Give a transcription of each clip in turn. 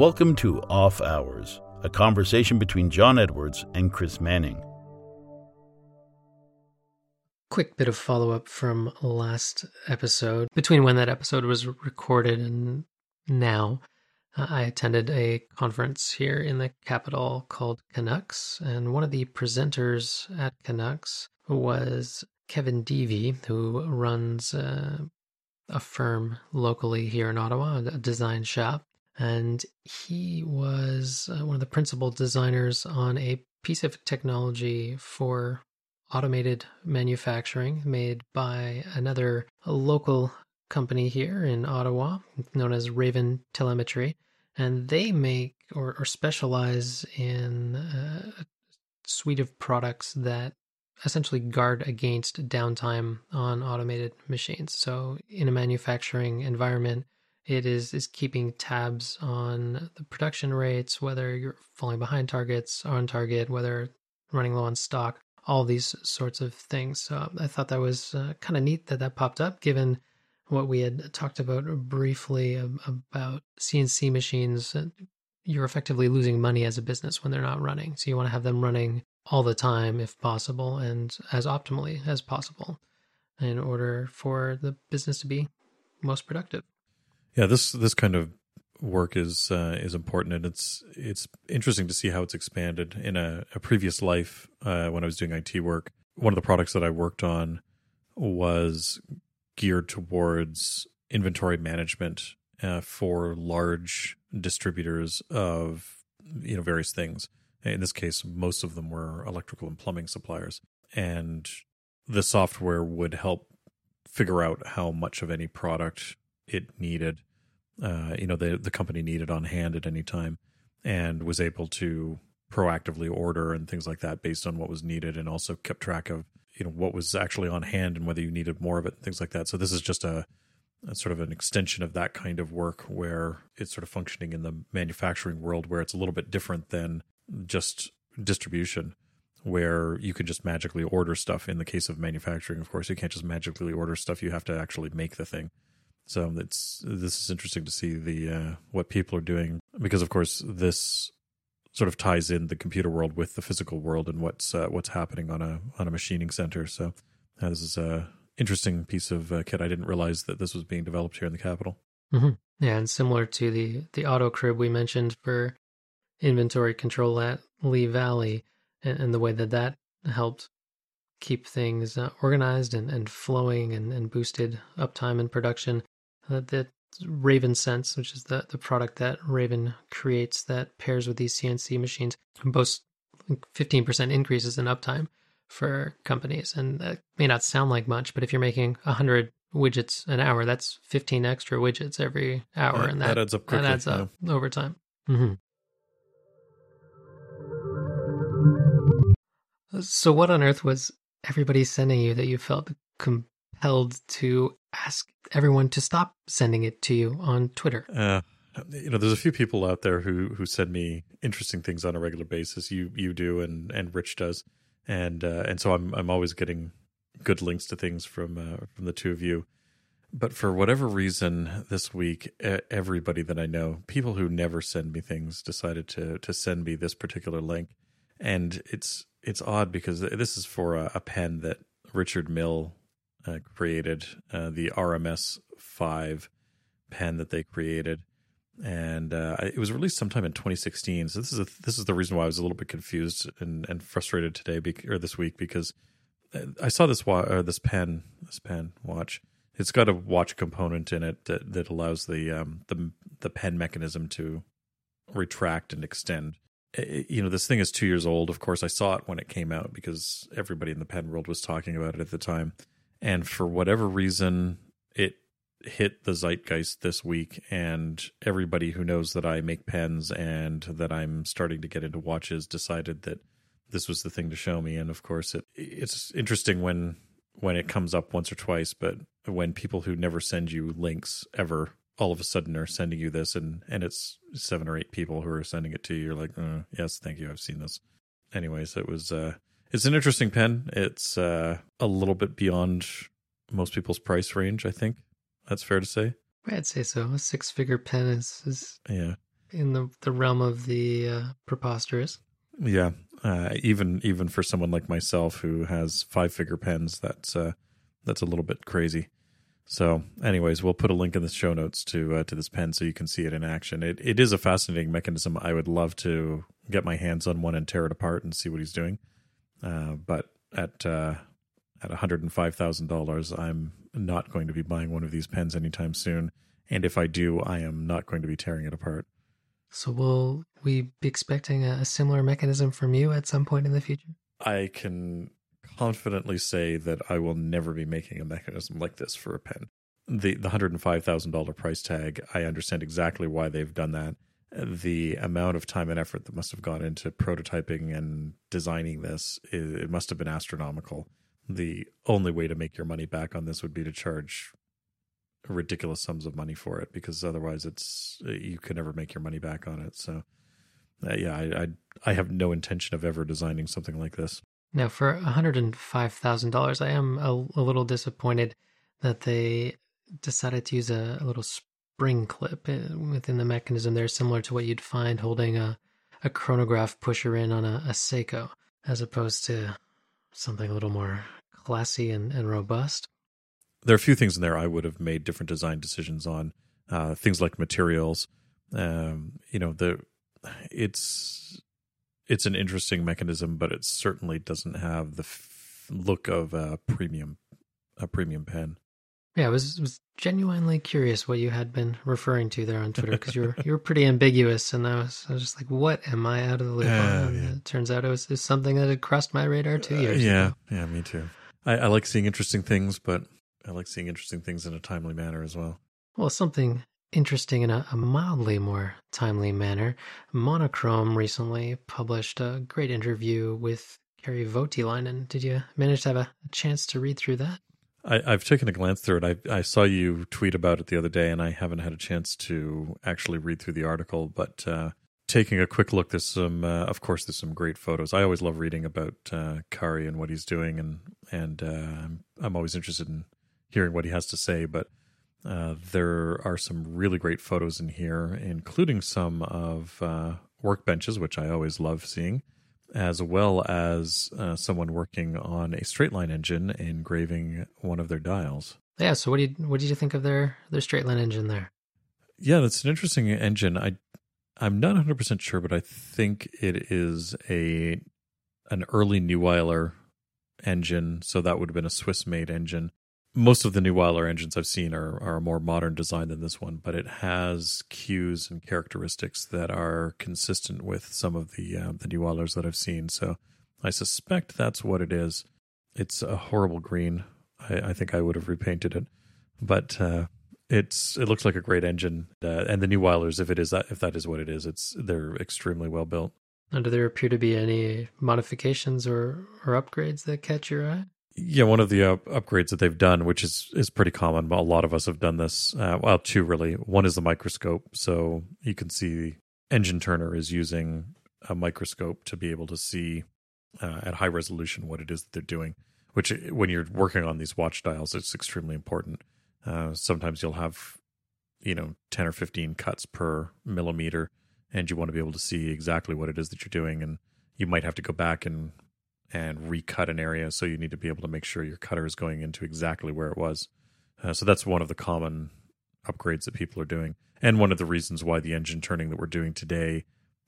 Welcome to Off Hours, a conversation between John Edwards and Chris Manning. Quick bit of follow up from last episode. Between when that episode was recorded and now, uh, I attended a conference here in the capital called CanUX, and one of the presenters at CanUX was Kevin Deavy, who runs uh, a firm locally here in Ottawa, a design shop and he was uh, one of the principal designers on a piece of technology for automated manufacturing made by another local company here in Ottawa known as Raven Telemetry. And they make or, or specialize in uh, a suite of products that essentially guard against downtime on automated machines. So, in a manufacturing environment, it is is keeping tabs on the production rates, whether you're falling behind targets, on target, whether running low on stock, all these sorts of things. So I thought that was uh, kind of neat that that popped up, given what we had talked about briefly about CNC machines. You're effectively losing money as a business when they're not running. So you want to have them running all the time if possible and as optimally as possible in order for the business to be most productive. Yeah, this this kind of work is uh, is important, and it's it's interesting to see how it's expanded. In a, a previous life, uh, when I was doing IT work, one of the products that I worked on was geared towards inventory management uh, for large distributors of you know various things. In this case, most of them were electrical and plumbing suppliers, and the software would help figure out how much of any product it needed, uh, you know, the the company needed on hand at any time, and was able to proactively order and things like that based on what was needed, and also kept track of you know what was actually on hand and whether you needed more of it, and things like that. So this is just a, a sort of an extension of that kind of work where it's sort of functioning in the manufacturing world where it's a little bit different than just distribution where you can just magically order stuff. In the case of manufacturing of course you can't just magically order stuff. You have to actually make the thing so it's this is interesting to see the uh, what people are doing because of course this sort of ties in the computer world with the physical world and what's uh, what's happening on a on a machining center. So uh, this is a interesting piece of uh, kit. I didn't realize that this was being developed here in the capital. Mm-hmm. Yeah, and similar to the the auto crib we mentioned for inventory control at Lee Valley, and, and the way that that helped keep things uh, organized and, and flowing and, and boosted uptime and production uh, that Raven Sense, which is the, the product that Raven creates that pairs with these CNC machines, boasts 15% increases in uptime for companies. And that may not sound like much, but if you're making 100 widgets an hour, that's 15 extra widgets every hour. and that, that adds up quickly. That adds up yeah. over time. Mm-hmm. So, what on earth was everybody sending you that you felt compelled to ask everyone to stop sending it to you on Twitter. Uh, you know, there's a few people out there who who send me interesting things on a regular basis. You you do, and and Rich does, and uh, and so I'm I'm always getting good links to things from uh, from the two of you. But for whatever reason, this week, everybody that I know, people who never send me things, decided to to send me this particular link, and it's it's odd because this is for a, a pen that Richard Mille uh, created, uh, the RMS 5 pen that they created. And uh, it was released sometime in 2016. So this is a, this is the reason why I was a little bit confused and, and frustrated today be- or this week because uh, I saw this wa- or this pen this pen watch. It's got a watch component in it that, that allows the um, the the pen mechanism to retract and extend. You know, this thing is two years old. Of course, I saw it when it came out because everybody in the pen world was talking about it at the time and for whatever reason it hit the zeitgeist this week and everybody who knows that I make pens and that I'm starting to get into watches decided that this was the thing to show me. And of course it it's interesting when when it comes up once or twice but when people who never send you links ever all of a sudden are sending you this and and it's seven or eight people who are sending it to you you're like uh, yes thank you I've seen this. Anyways it was uh it's an interesting pen. It's uh, a little bit beyond most people's price range. I think that's fair to say. I'd say so. A six-figure pen is, is yeah. in the, the realm of the uh, preposterous. Yeah, uh, even even for someone like myself who has five figure pens, that's uh, that's a little bit crazy. So, anyways, we'll put a link in the show notes to uh, to this pen so you can see it in action. It it is a fascinating mechanism. I would love to get my hands on one and tear it apart and see what he's doing. Uh, but at uh, at one hundred and five thousand dollars, I'm not going to be buying one of these pens anytime soon. And if I do, I am not going to be tearing it apart. So, will we be expecting a, a similar mechanism from you at some point in the future? I can confidently say that I will never be making a mechanism like this for a pen. The the hundred and five thousand dollar price tag, I understand exactly why they've done that. The amount of time and effort that must have gone into prototyping and designing this, it, must have been astronomical. The only way to make your money back on this would be to charge ridiculous sums of money for it, because otherwise, it's you can never make your money back on it. So, uh, yeah, I, I I have no intention of ever designing something like this. Now, for $105,000, I am a, a, little disappointed that they decided to use a, a, little spring clip uh, within the mechanism there, similar to what you'd find holding a, a chronograph pusher in on a, a Seiko, as opposed to something a little more classy and, and robust. There are a few things in there I would have made different design decisions on. Uh, things like materials. Um, you know, the it's it's an interesting mechanism, but it certainly doesn't have the f- look of a premium a premium pen. Yeah, I was was genuinely curious what you had been referring to there on Twitter because you were you were pretty ambiguous, and I was I was just like, what am I out of the loop uh, on? Yeah. It turns out it was, it was, something that had crossed my radar two uh, years. Uh, yeah, ago. yeah, me too. I, I like seeing interesting things, but I like seeing interesting things in a timely manner as well. Well, something interesting in a, a, mildly more timely manner, Monochrome recently published a great interview with Kari Voutilainen. Did you manage to have a, a chance to read through that? I, have taken a glance through it. I, I, saw you tweet about it the other day, and I haven't had a chance to actually read through the article. But uh, taking a quick look, there's some, uh, of course, there's some great photos. I always love reading about uh, Kari and what he's doing, and and uh, I'm, I'm always interested in hearing what he has to say. But uh, there are some really great photos in here, including some of uh, workbenches, which I always love seeing, as well as uh, someone working on a straight line engine engraving one of their dials. Yeah. So what do you what did you think of their their straight line engine there? Yeah, that's an interesting engine. I I'm not 100 percent sure, but I think it is a an early Neuweiler engine, so that would have been a Swiss made engine most of the Neuweiler engines I've seen are, are a more modern design than this one, but it has cues and characteristics that are consistent with some of the uh, the Neuweilers that I've seen. So I suspect that's what it is. It's a horrible green. I, I think I would have repainted it, but uh, it's it looks like a great engine. Uh, and the Neuweilers, if it is that if that is what it is, it's they're extremely well built. And do there appear to be any modifications or or upgrades that catch your eye? Yeah, one of the uh, upgrades that they've done, which is is pretty common, a lot of us have done this. Uh, well, two really. One is the microscope, so you can see Engine Turner is using a microscope to be able to see uh, at high resolution what it is that they're doing. Which, when you're working on these watch dials, it's extremely important. Uh, sometimes you'll have, you know, ten or fifteen cuts per millimeter, and you want to be able to see exactly what it is that you're doing, and you might have to go back and and recut an area. So you need to be able to make sure your cutter is going into exactly where it was. Uh, so that's one of the common upgrades that people are doing, and one of the reasons why the engine turning that we're doing today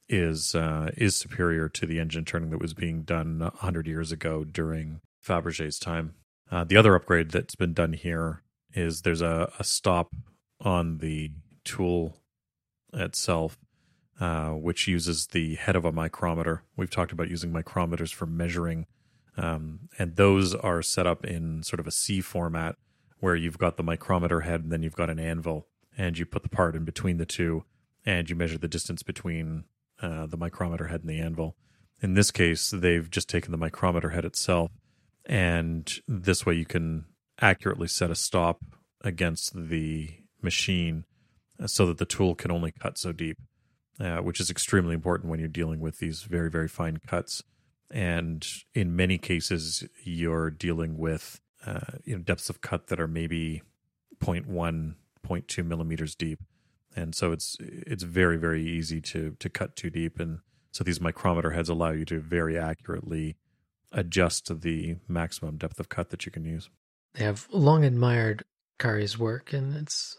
is uh, is superior to the engine turning that was being done hundred years ago during Fabergé's time. Uh, the other upgrade that's been done here is there's a, a stop on the tool itself uh, which uses the head of a micrometer. We've talked about using micrometers for measuring, um, and those are set up in sort of a C format where you've got the micrometer head and then you've got an anvil, and you put the part in between the two, and you measure the distance between uh, the micrometer head and the anvil. In this case, they've just taken the micrometer head itself, and this way you can accurately set a stop against the machine so that the tool can only cut so deep uh, which is extremely important when you're dealing with these very, very fine cuts. And in many cases, you're dealing with uh, you know depths of cut that are maybe 0.1, 0.2 millimeters deep. and so it's it's very very easy to to cut too deep, and so these micrometer heads allow you to very accurately adjust to the maximum depth of cut that you can use. They have long admired Kari's work, and it's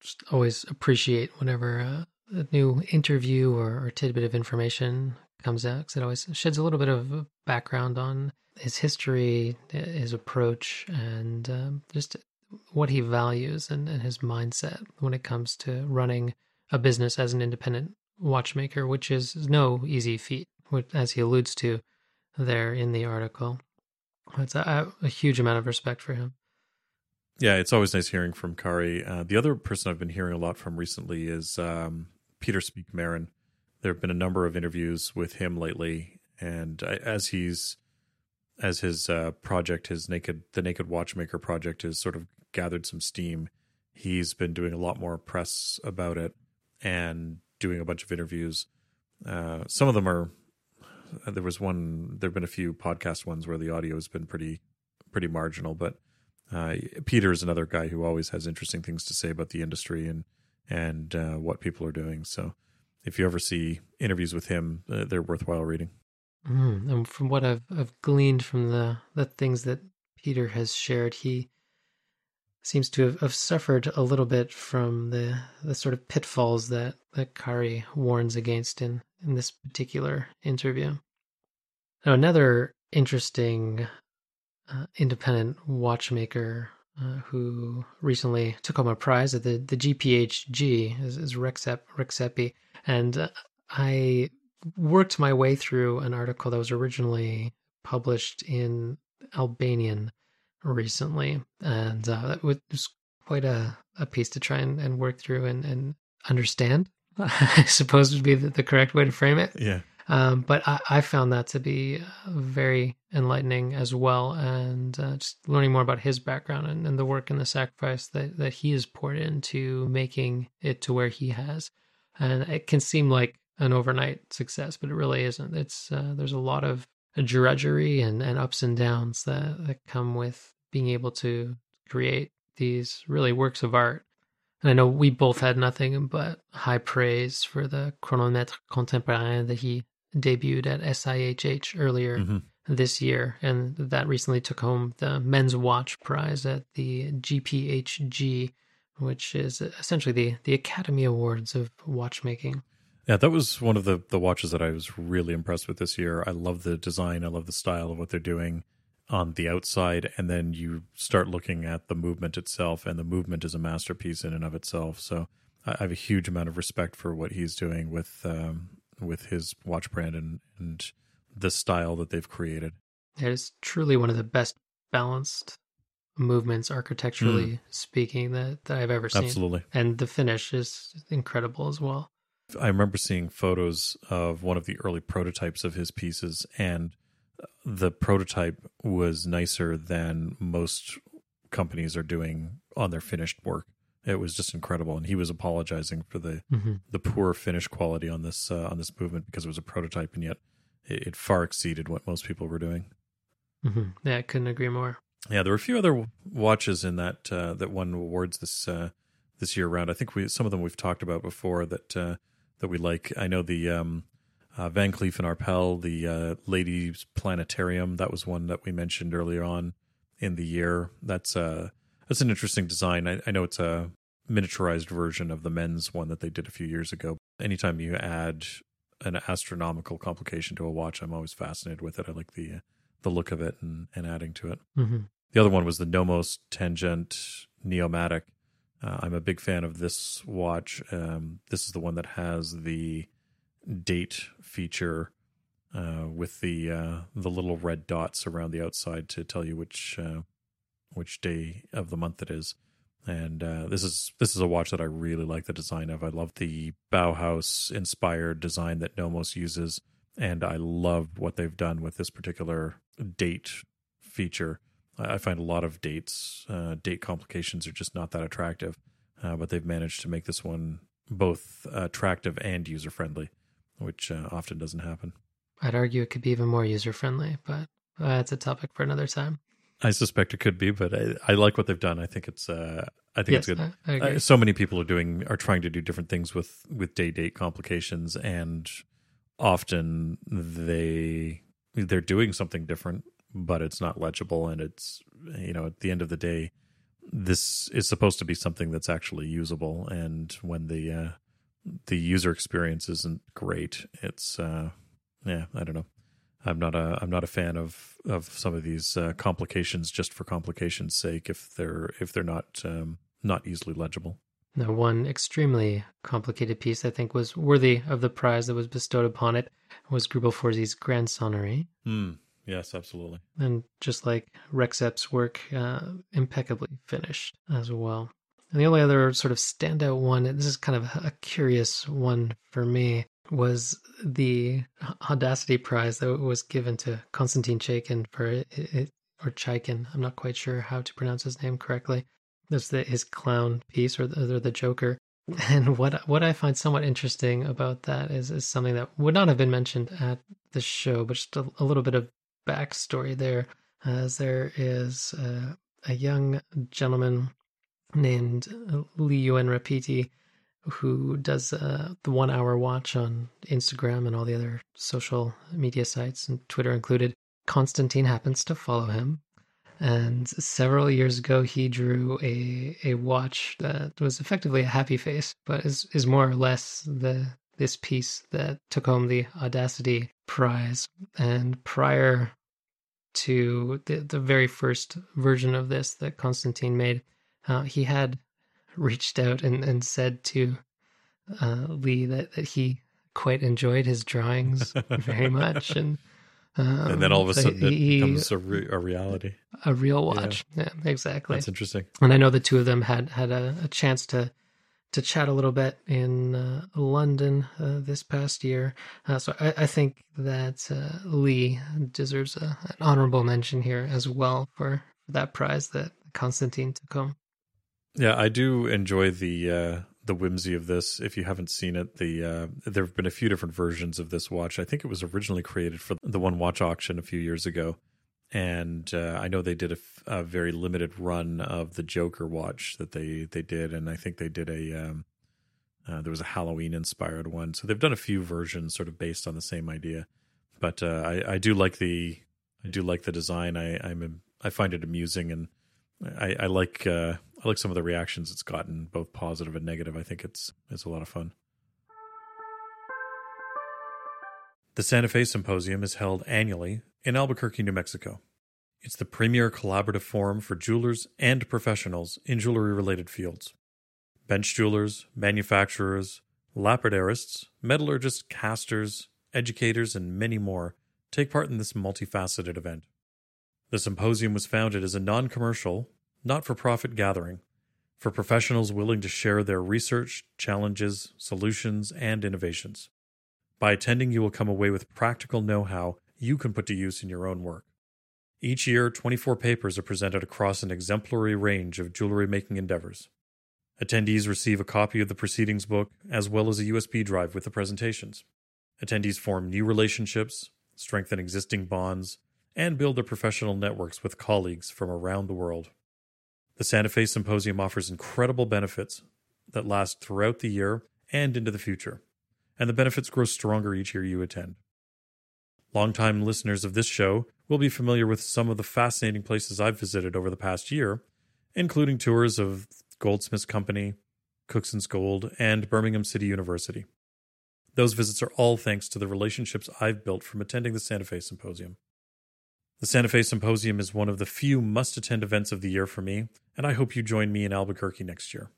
just always appreciate whenever uh, a new interview or, or tidbit of information comes out because it always sheds a little bit of background on his history, his approach, and um, just what he values and, and his mindset when it comes to running a business as an independent watchmaker, which is no easy feat, as he alludes to there in the article. It's a, a huge amount of respect for him. Yeah, it's always nice hearing from Kari. Uh, the other person I've been hearing a lot from recently is um, Peter Speake-Marin. There have been a number of interviews with him lately, and as he's as his uh, project, his naked the Naked Watchmaker project, has sort of gathered some steam. He's been doing a lot more press about it and doing a bunch of interviews. Uh, some of them are. There was one. There've been a few podcast ones where the audio has been pretty, pretty marginal. But uh, Peter is another guy who always has interesting things to say about the industry and and uh, what people are doing. So, if you ever see interviews with him, uh, they're worthwhile reading. Mm, and from what I've, I've gleaned from the the things that Peter has shared, he seems to have, have, suffered a little bit from the the sort of pitfalls that that Kari warns against in in this particular interview. Now, another interesting uh, independent watchmaker uh, who recently took home a prize at the the GPHG is, is Rexhep Rexhepi, and uh, I worked my way through an article that was originally published in Albanian recently, and uh, it was quite a, a piece to try and, and work through and, and understand. I suppose would be the, the, correct way to frame it. Yeah. Um, but I, I, found that to be very enlightening as well, and uh, just learning more about his background and, and, the work and the sacrifice that, that he has poured into making it to where he has. And it can seem like an overnight success, but it really isn't. It's uh, there's a lot of drudgery and, and ups and downs that, that come with being able to create these really works of art. And I know we both had nothing but high praise for the chronomètre contemporain that he debuted at SIHH earlier mm-hmm. this year. And that recently took home the Men's Watch Prize at the GPHG, which is essentially the, the Academy Awards of watchmaking. Yeah, that was one of the, the watches that I was really impressed with this year. I love the design, I love the style of what they're doing on the outside and then you start looking at the movement itself and the movement is a masterpiece in and of itself so i have a huge amount of respect for what he's doing with um, with his watch brand and, and the style that they've created it is truly one of the best balanced movements architecturally mm. speaking that, that i've ever seen absolutely and the finish is incredible as well i remember seeing photos of one of the early prototypes of his pieces and the prototype was nicer than most companies are doing on their finished work. It was just incredible, and he was apologizing for the mm-hmm. the poor finish quality on this uh, on this movement because it was a prototype, and yet it, it far exceeded what most people were doing. Mm-hmm. Yeah, I couldn't agree more. Yeah, there were a few other watches in that uh, that won awards this uh, this year around. I think we some of them we've talked about before that uh, that we like. I know the um, uh, Van Cleef and Arpels, the uh, Ladies Planetarium. That was one that we mentioned earlier on in the year. That's uh that's an interesting design. I, I know it's a miniaturized version of the men's one that they did a few years ago. Anytime you add an astronomical complication to a watch, I'm always fascinated with it. I like the the look of it and, and adding to it. Mm-hmm. The other one was the Nomos Tangente Neomatik. Uh, I'm a big fan of this watch. Um, this is the one that has the date feature uh, with the uh, the little red dots around the outside to tell you which uh, which day of the month it is. And uh, this is this is a watch that I really like the design of. I love the Bauhaus inspired design that Nomos uses, and I love what they've done with this particular date feature. I find a lot of dates uh, date complications are just not that attractive, uh, but they've managed to make this one both attractive and user friendly which uh, often doesn't happen. I'd argue it could be even more user friendly, but uh, that's a topic for another time. I suspect it could be, but I, I like what they've done. I think it's uh, I think yes, it's good. I. Uh, so many people are doing are trying to do different things with with day date complications, and often they they're doing something different, but it's not legible, and it's you know at the end of the day, this is supposed to be something that's actually usable, and when the uh, the user experience isn't great, it's uh, yeah I don't know. I'm not a I'm not a fan of of some of these uh, complications just for complications' sake if they're if they're not um, not easily legible. Now, one extremely complicated piece I think was worthy of the prize that was bestowed upon it was Greubel Forsey's Grand Sonnerie. Mm, yes, absolutely. And just like Rexhep's work, uh, impeccably finished as well. And the only other sort of standout one, this is kind of a curious one for me, was the Audacity Prize that was given to Konstantin Chaikin for it, or Chaikin. I'm not quite sure how to pronounce his name correctly. That's the, his clown piece or the, or the Joker. And what what I find somewhat interesting about that is, is something that would not have been mentioned at the show, but just a, a little bit of backstory there, as there is uh, a young gentleman named Lee Yuen Rapiti who does uh, the one hour watch on Instagram and all the other social media sites, and Twitter included. Constantine happens to follow him. And several years ago, he drew a, a watch that was effectively a happy face, but is, is more or less the this piece that took home the Audacity Prize. And prior to the, the very first version of this that Constantine made, uh, he had reached out and, and said to uh, Lee that, that he quite enjoyed his drawings very much. And um, and then all of a so sudden he- it becomes a, re- a reality. a real watch. Yeah, exactly. That's interesting. And I know the two of them had had a, a chance to to chat a little bit in uh, London uh, this past year. Uh, so I, I think that uh, Lee deserves a, an honorable mention here as well for, for that prize that Constantine took home. Yeah, I do enjoy the uh, the whimsy of this. If you haven't seen it, the uh, there have been a few different versions of this watch. I think it was originally created for the one watch auction a few years ago, and uh, I know they did a, f- a very limited run of the Joker watch that they they did, and I think they did a um, uh, there was a Halloween inspired one. So they've done a few versions, sort of based on the same idea. But uh, I, I do like the I do like the design. I I'm I find it amusing and. I, I like uh, I like some of the reactions it's gotten, both positive and negative. I think it's it's a lot of fun. The Santa Fe Symposium is held annually in Albuquerque, New Mexico. It's the premier collaborative forum for jewelers and professionals in jewelry related fields. Bench jewelers, manufacturers, lapidarists, metallurgists, casters, educators, and many more take part in this multifaceted event. The symposium was founded as a non commercial, not for profit gathering for professionals willing to share their research, challenges, solutions, and innovations. By attending, you will come away with practical know how you can put to use in your own work. Each year, 24 papers are presented across an exemplary range of jewelry making endeavors. Attendees receive a copy of the proceedings book as well as a USB drive with the presentations. Attendees form new relationships, strengthen existing bonds, and build their professional networks with colleagues from around the world. The Santa Fe Symposium offers incredible benefits that last throughout the year and into the future, and the benefits grow stronger each year you attend. Longtime listeners of this show will be familiar with some of the fascinating places I've visited over the past year, including tours of Goldsmiths Company, Cookson's Gold, and Birmingham City University. Those visits are all thanks to the relationships I've built from attending the Santa Fe Symposium. The Santa Fe Symposium is one of the few must attend events of the year for me, and I hope you join me in Albuquerque next year.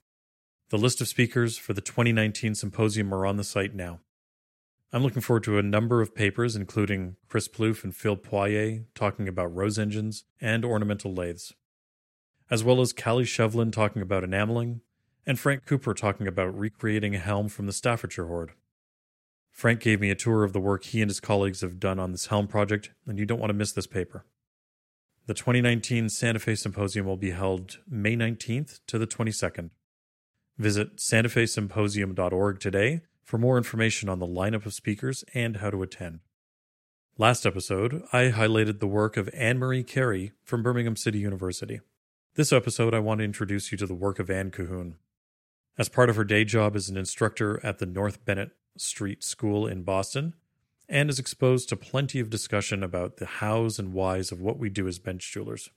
The list of speakers for the 2019 symposium are on the site now. I'm looking forward to a number of papers, including Chris Plouffe and Phil Poirier talking about rose engines and ornamental lathes, as well as Callie Shevlin talking about enameling, and Frank Cooper talking about recreating a helm from the Staffordshire Hoard. Frank gave me a tour of the work he and his colleagues have done on this helm project, and you don't want to miss this paper. The 2019 Santa Fe Symposium will be held May 19th to the 22nd. Visit santafesymposium.org today for more information on the lineup of speakers and how to attend. Last episode, I highlighted the work of Anne Marie Carey from Birmingham City University. This episode, I want to introduce you to the work of Anne Cahoon. As part of her day job as an instructor at the North Bennet Street School in Boston, and is exposed to plenty of discussion about the hows and whys of what we do as bench jewelers.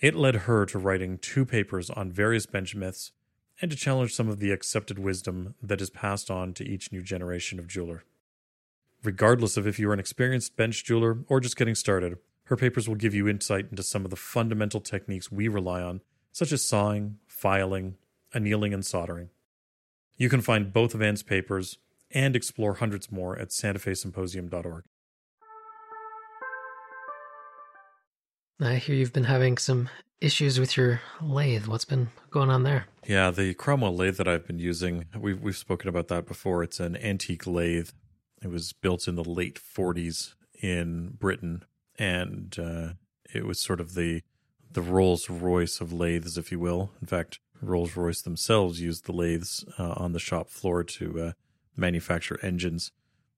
It led her to writing two papers on various bench myths and to challenge some of the accepted wisdom that is passed on to each new generation of jeweler. Regardless of if you are an experienced bench jeweler or just getting started, her papers will give you insight into some of the fundamental techniques we rely on, such as sawing, filing, annealing, and soldering. You can find both of Anne's papers and explore hundreds more at santafesymposium.org. I hear you've been having some issues with your lathe. What's been going on there? Yeah, the Cromwell lathe that I've been using, we've, we've spoken about that before. It's an antique lathe it was built in the late 40s in Britain, and uh, it was sort of the the Rolls Royce of lathes, if you will. In fact, Rolls Royce themselves used the lathes uh, on the shop floor to uh, manufacture engines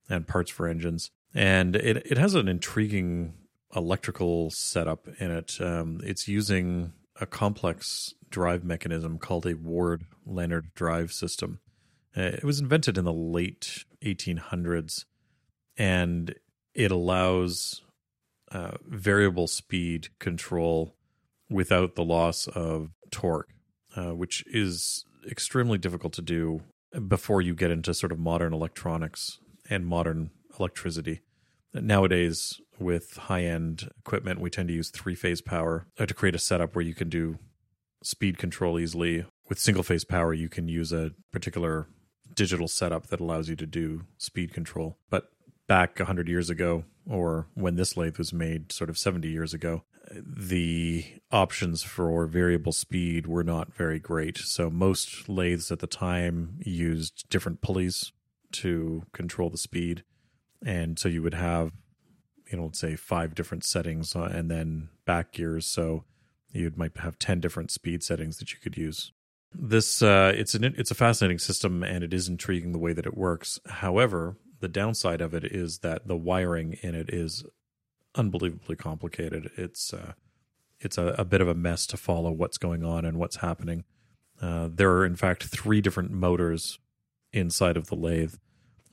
and parts for engines. And it it has an intriguing electrical setup in it. Um, it's using a complex drive mechanism called a Ward Leonard drive system. Uh, it was invented in the late 1800s, and it allows uh, variable speed control without the loss of torque, uh, which is extremely difficult to do before you get into sort of modern electronics and modern electricity. Nowadays, with high end equipment, we tend to use three phase power uh, to create a setup where you can do speed control easily. With single phase power, you can use a particular digital setup that allows you to do speed control. But back 100 years ago, or when this lathe was made, sort of 70 years ago, the options for variable speed were not very great. So most lathes at the time used different pulleys to control the speed. And so you would have, you know, let's say five different settings and then back gears. So you might have 10 different speed settings that you could use. This uh, it's an it's a fascinating system and it is intriguing the way that it works. However, the downside of it is that the wiring in it is unbelievably complicated. It's uh, it's a, a, bit of a mess to follow what's going on and what's happening. Uh, there are in fact three different motors inside of the lathe.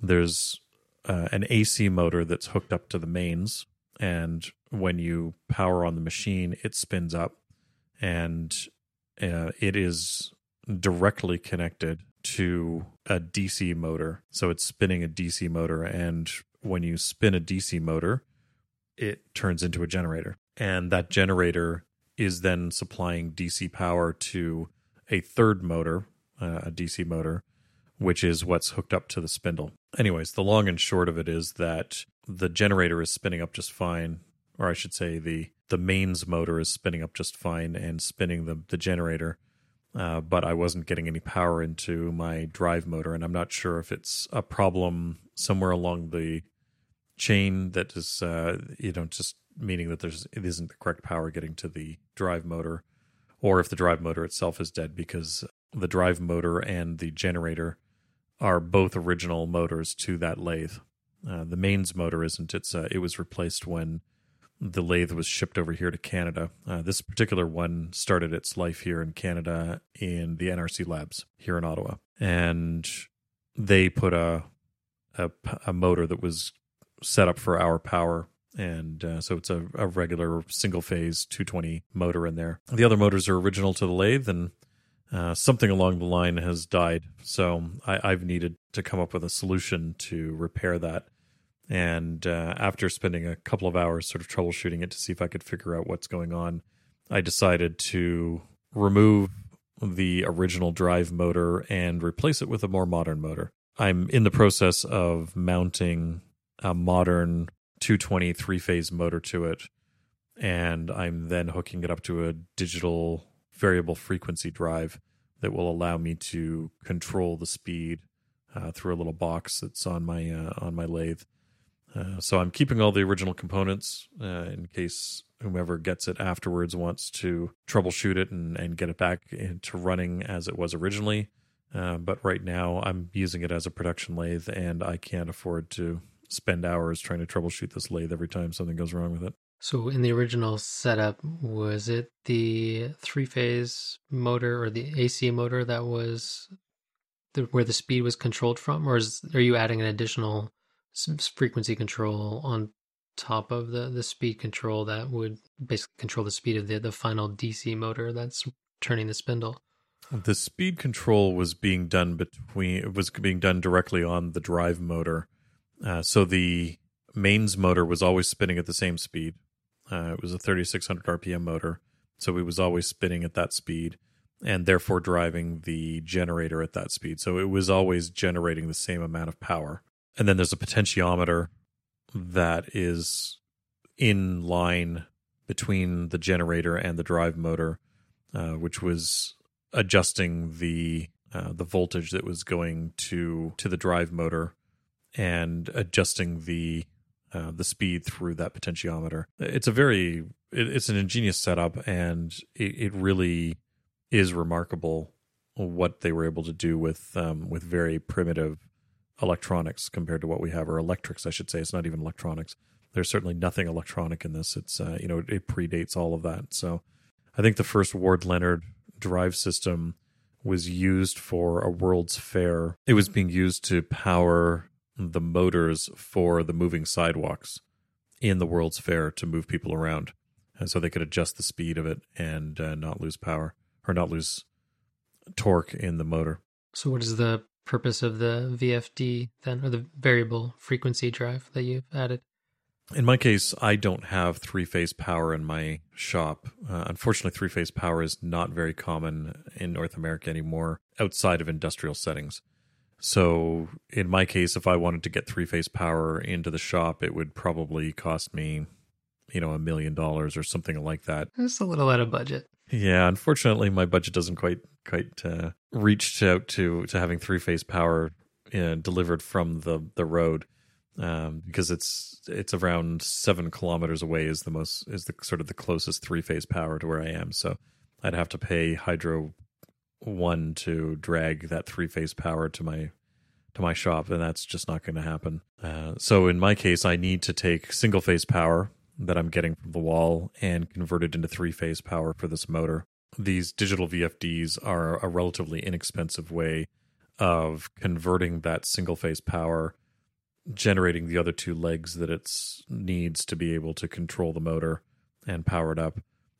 There's uh, an AC motor that's hooked up to the mains, and when you power on the machine, it spins up, and uh, it is directly connected to a DC motor. So it's spinning a DC motor. And when you spin a DC motor, it turns into a generator. And that generator is then supplying DC power to a third motor, uh, a DC motor, which is what's hooked up to the spindle. Anyways, the long and short of it is that the generator is spinning up just fine, or I should say the the mains motor is spinning up just fine and spinning the the generator uh, but I wasn't getting any power into my drive motor, and I'm not sure if it's a problem somewhere along the chain that is, uh, you know, just meaning that there's it isn't the correct power getting to the drive motor, or if the drive motor itself is dead because the drive motor and the generator are both original motors to that lathe. Uh, the mains motor isn't. It's uh, it was replaced when the lathe was shipped over here to Canada. Uh, this particular one started its life here in Canada in the NRC labs here in Ottawa, and they put a a, a motor that was set up for our power. And uh, so it's a, a regular single phase 220 motor in there. The other motors are original to the lathe, and uh, something along the line has died. So I, I've needed to come up with a solution to repair that. And uh, after spending a couple of hours sort of troubleshooting it to see if I could figure out what's going on, I decided to remove the original drive motor and replace it with a more modern motor. I'm in the process of mounting a modern 220 three phase motor to it, and I'm then hooking it up to a digital variable frequency drive that will allow me to control the speed uh, through a little box that's on my uh, on my lathe. Uh, so I'm keeping all the original components uh, in case whomever gets it afterwards wants to troubleshoot it and, and get it back into running as it was originally. Uh, but right now, I'm using it as a production lathe, and I can't afford to spend hours trying to troubleshoot this lathe every time something goes wrong with it. So in the original setup, was it the three phase motor or the AC motor that was the, where the speed was controlled from, or is, are you adding an additional frequency control on top of the the speed control that would basically control the speed of the the final DC motor that's turning the spindle? The speed control was being done between it was being done directly on the drive motor. Uh, so the mains motor was always spinning at the same speed. Uh, it was a 3600 RPM motor, so it was always spinning at that speed and therefore driving the generator at that speed. So it was always generating the same amount of power. And then there's a potentiometer that is in line between the generator and the drive motor, uh, which was adjusting the uh, the voltage that was going to to the drive motor and adjusting the uh, the speed through that potentiometer. It's a very it, it's an ingenious setup, and it, it, really is remarkable what they were able to do with um, with very primitive electronics compared to what we have, or electrics, I should say. It's not even electronics. There's certainly nothing electronic in this. It's uh, you know it, it predates all of that. So I think the first Ward Leonard drive system was used for a World's Fair. It was being used to power the motors for the moving sidewalks in the World's Fair to move people around. And so they could adjust the speed of it and uh, not lose power or not lose torque in the motor. So, what is the purpose of the VFD then, or the variable frequency drive that you've added? In my case, I don't have three phase power in my shop. Uh, unfortunately, three phase power is not very common in North America anymore outside of industrial settings. So, in my case, if I wanted to get three phase power into the shop, it would probably cost me, you know, a million dollars or something like that. Just a little out of budget. Yeah, unfortunately, my budget doesn't quite quite uh, reach out to to having three phase power uh, delivered from the the road um, because it's it's around seven kilometers away is the most is the sort of the closest three phase power to where I am. So I'd have to pay Hydro One to drag that three phase power to my to my shop, and that's just not going to happen. Uh, so in my case, I need to take single phase power that I'm getting from the wall and convert it into three phase power for this motor. These digital VFDs are a relatively inexpensive way of converting that single phase power generating the other two legs that it needs to be able to control the motor and power it up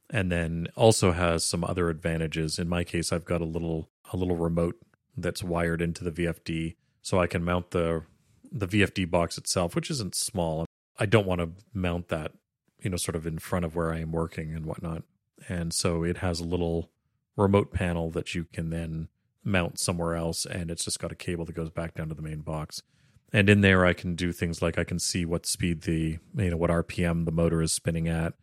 and then also has some other advantages. In my case i've got a little a little remote that's wired into the vfd so i can mount the the vfd box itself which isn't small. I don't want to mount that you know sort of in front of where i am working and whatnot. And so it has a little remote panel that you can then mount somewhere else and it's just got a cable that goes back down to the main box. And in there I can do things like I can see what speed the you know what RPM the motor is spinning at.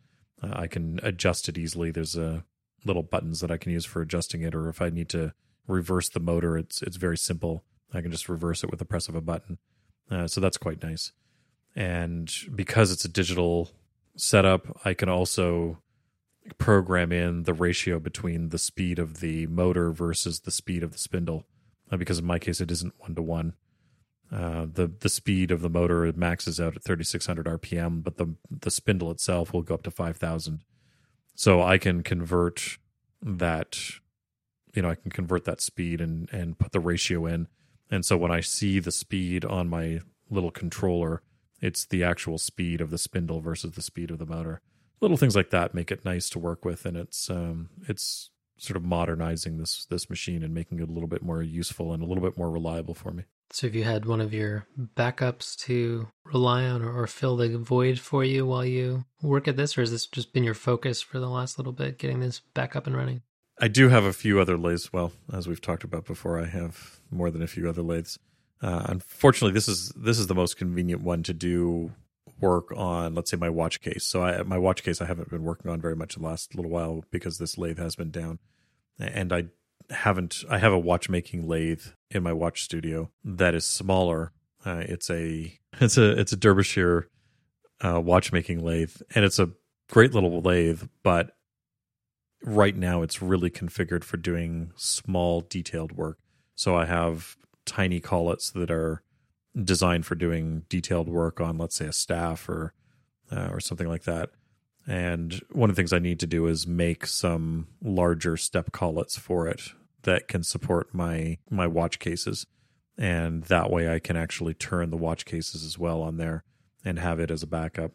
Uh, I can adjust it easily. There's a uh, little buttons that I can use for adjusting it, or if I need to reverse the motor, it's it's very simple. I can just reverse it with the press of a button. Uh, so that's quite nice. And because it's a digital setup, I can also program in the ratio between the speed of the motor versus the speed of the spindle. Uh, because in my case, it isn't one to one. Uh, the the speed of the motor maxes out at 3600 rpm but the the spindle itself will go up to 5000 so i can convert that you know i can convert that speed and and put the ratio in. And so when i see the speed on my little controller it's the actual speed of the spindle versus the speed of the motor. Little things like that make it nice to work with and it's um it's sort of modernizing this this machine and making it a little bit more useful and a little bit more reliable for me so, if you had one of your backups to rely on or, or, fill the void for you while you work at this, or has this just been your focus for the last little bit, getting this back up and running? I do have a few other lathes. Well, as we've talked about before, I have more than a few other lathes. Uh, unfortunately, this is this is the most convenient one to do work on. Let's say my watch case. So, I, my watch case I haven't been working on very much the last little while because this lathe has been down, and I haven't I have a watchmaking lathe in my watch studio that is smaller. Uh, it's a it's a it's a Derbyshire uh, watchmaking lathe, and it's a great little lathe. But right now, it's really configured for doing small, detailed work. So I have tiny collets that are designed for doing detailed work on, let's say, a staff or uh, or something like that. And one of the things I need to do is make some larger step collets for it that can support my my watch cases, and that way I can actually turn the watch cases as well on there and have it as a backup.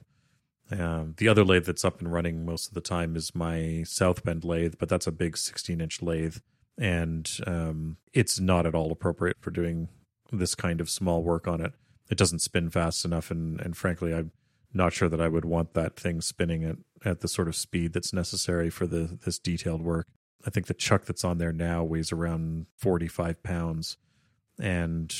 Um, the other lathe that's up and running most of the time is my South Bend lathe, but that's a big 16 inch lathe, and um, it's not at all appropriate for doing this kind of small work on it. It doesn't spin fast enough, and and frankly, I'm not sure that I would want that thing spinning at at the sort of speed that's necessary for the this detailed work. I think the chuck that's on there now weighs around 45 pounds, and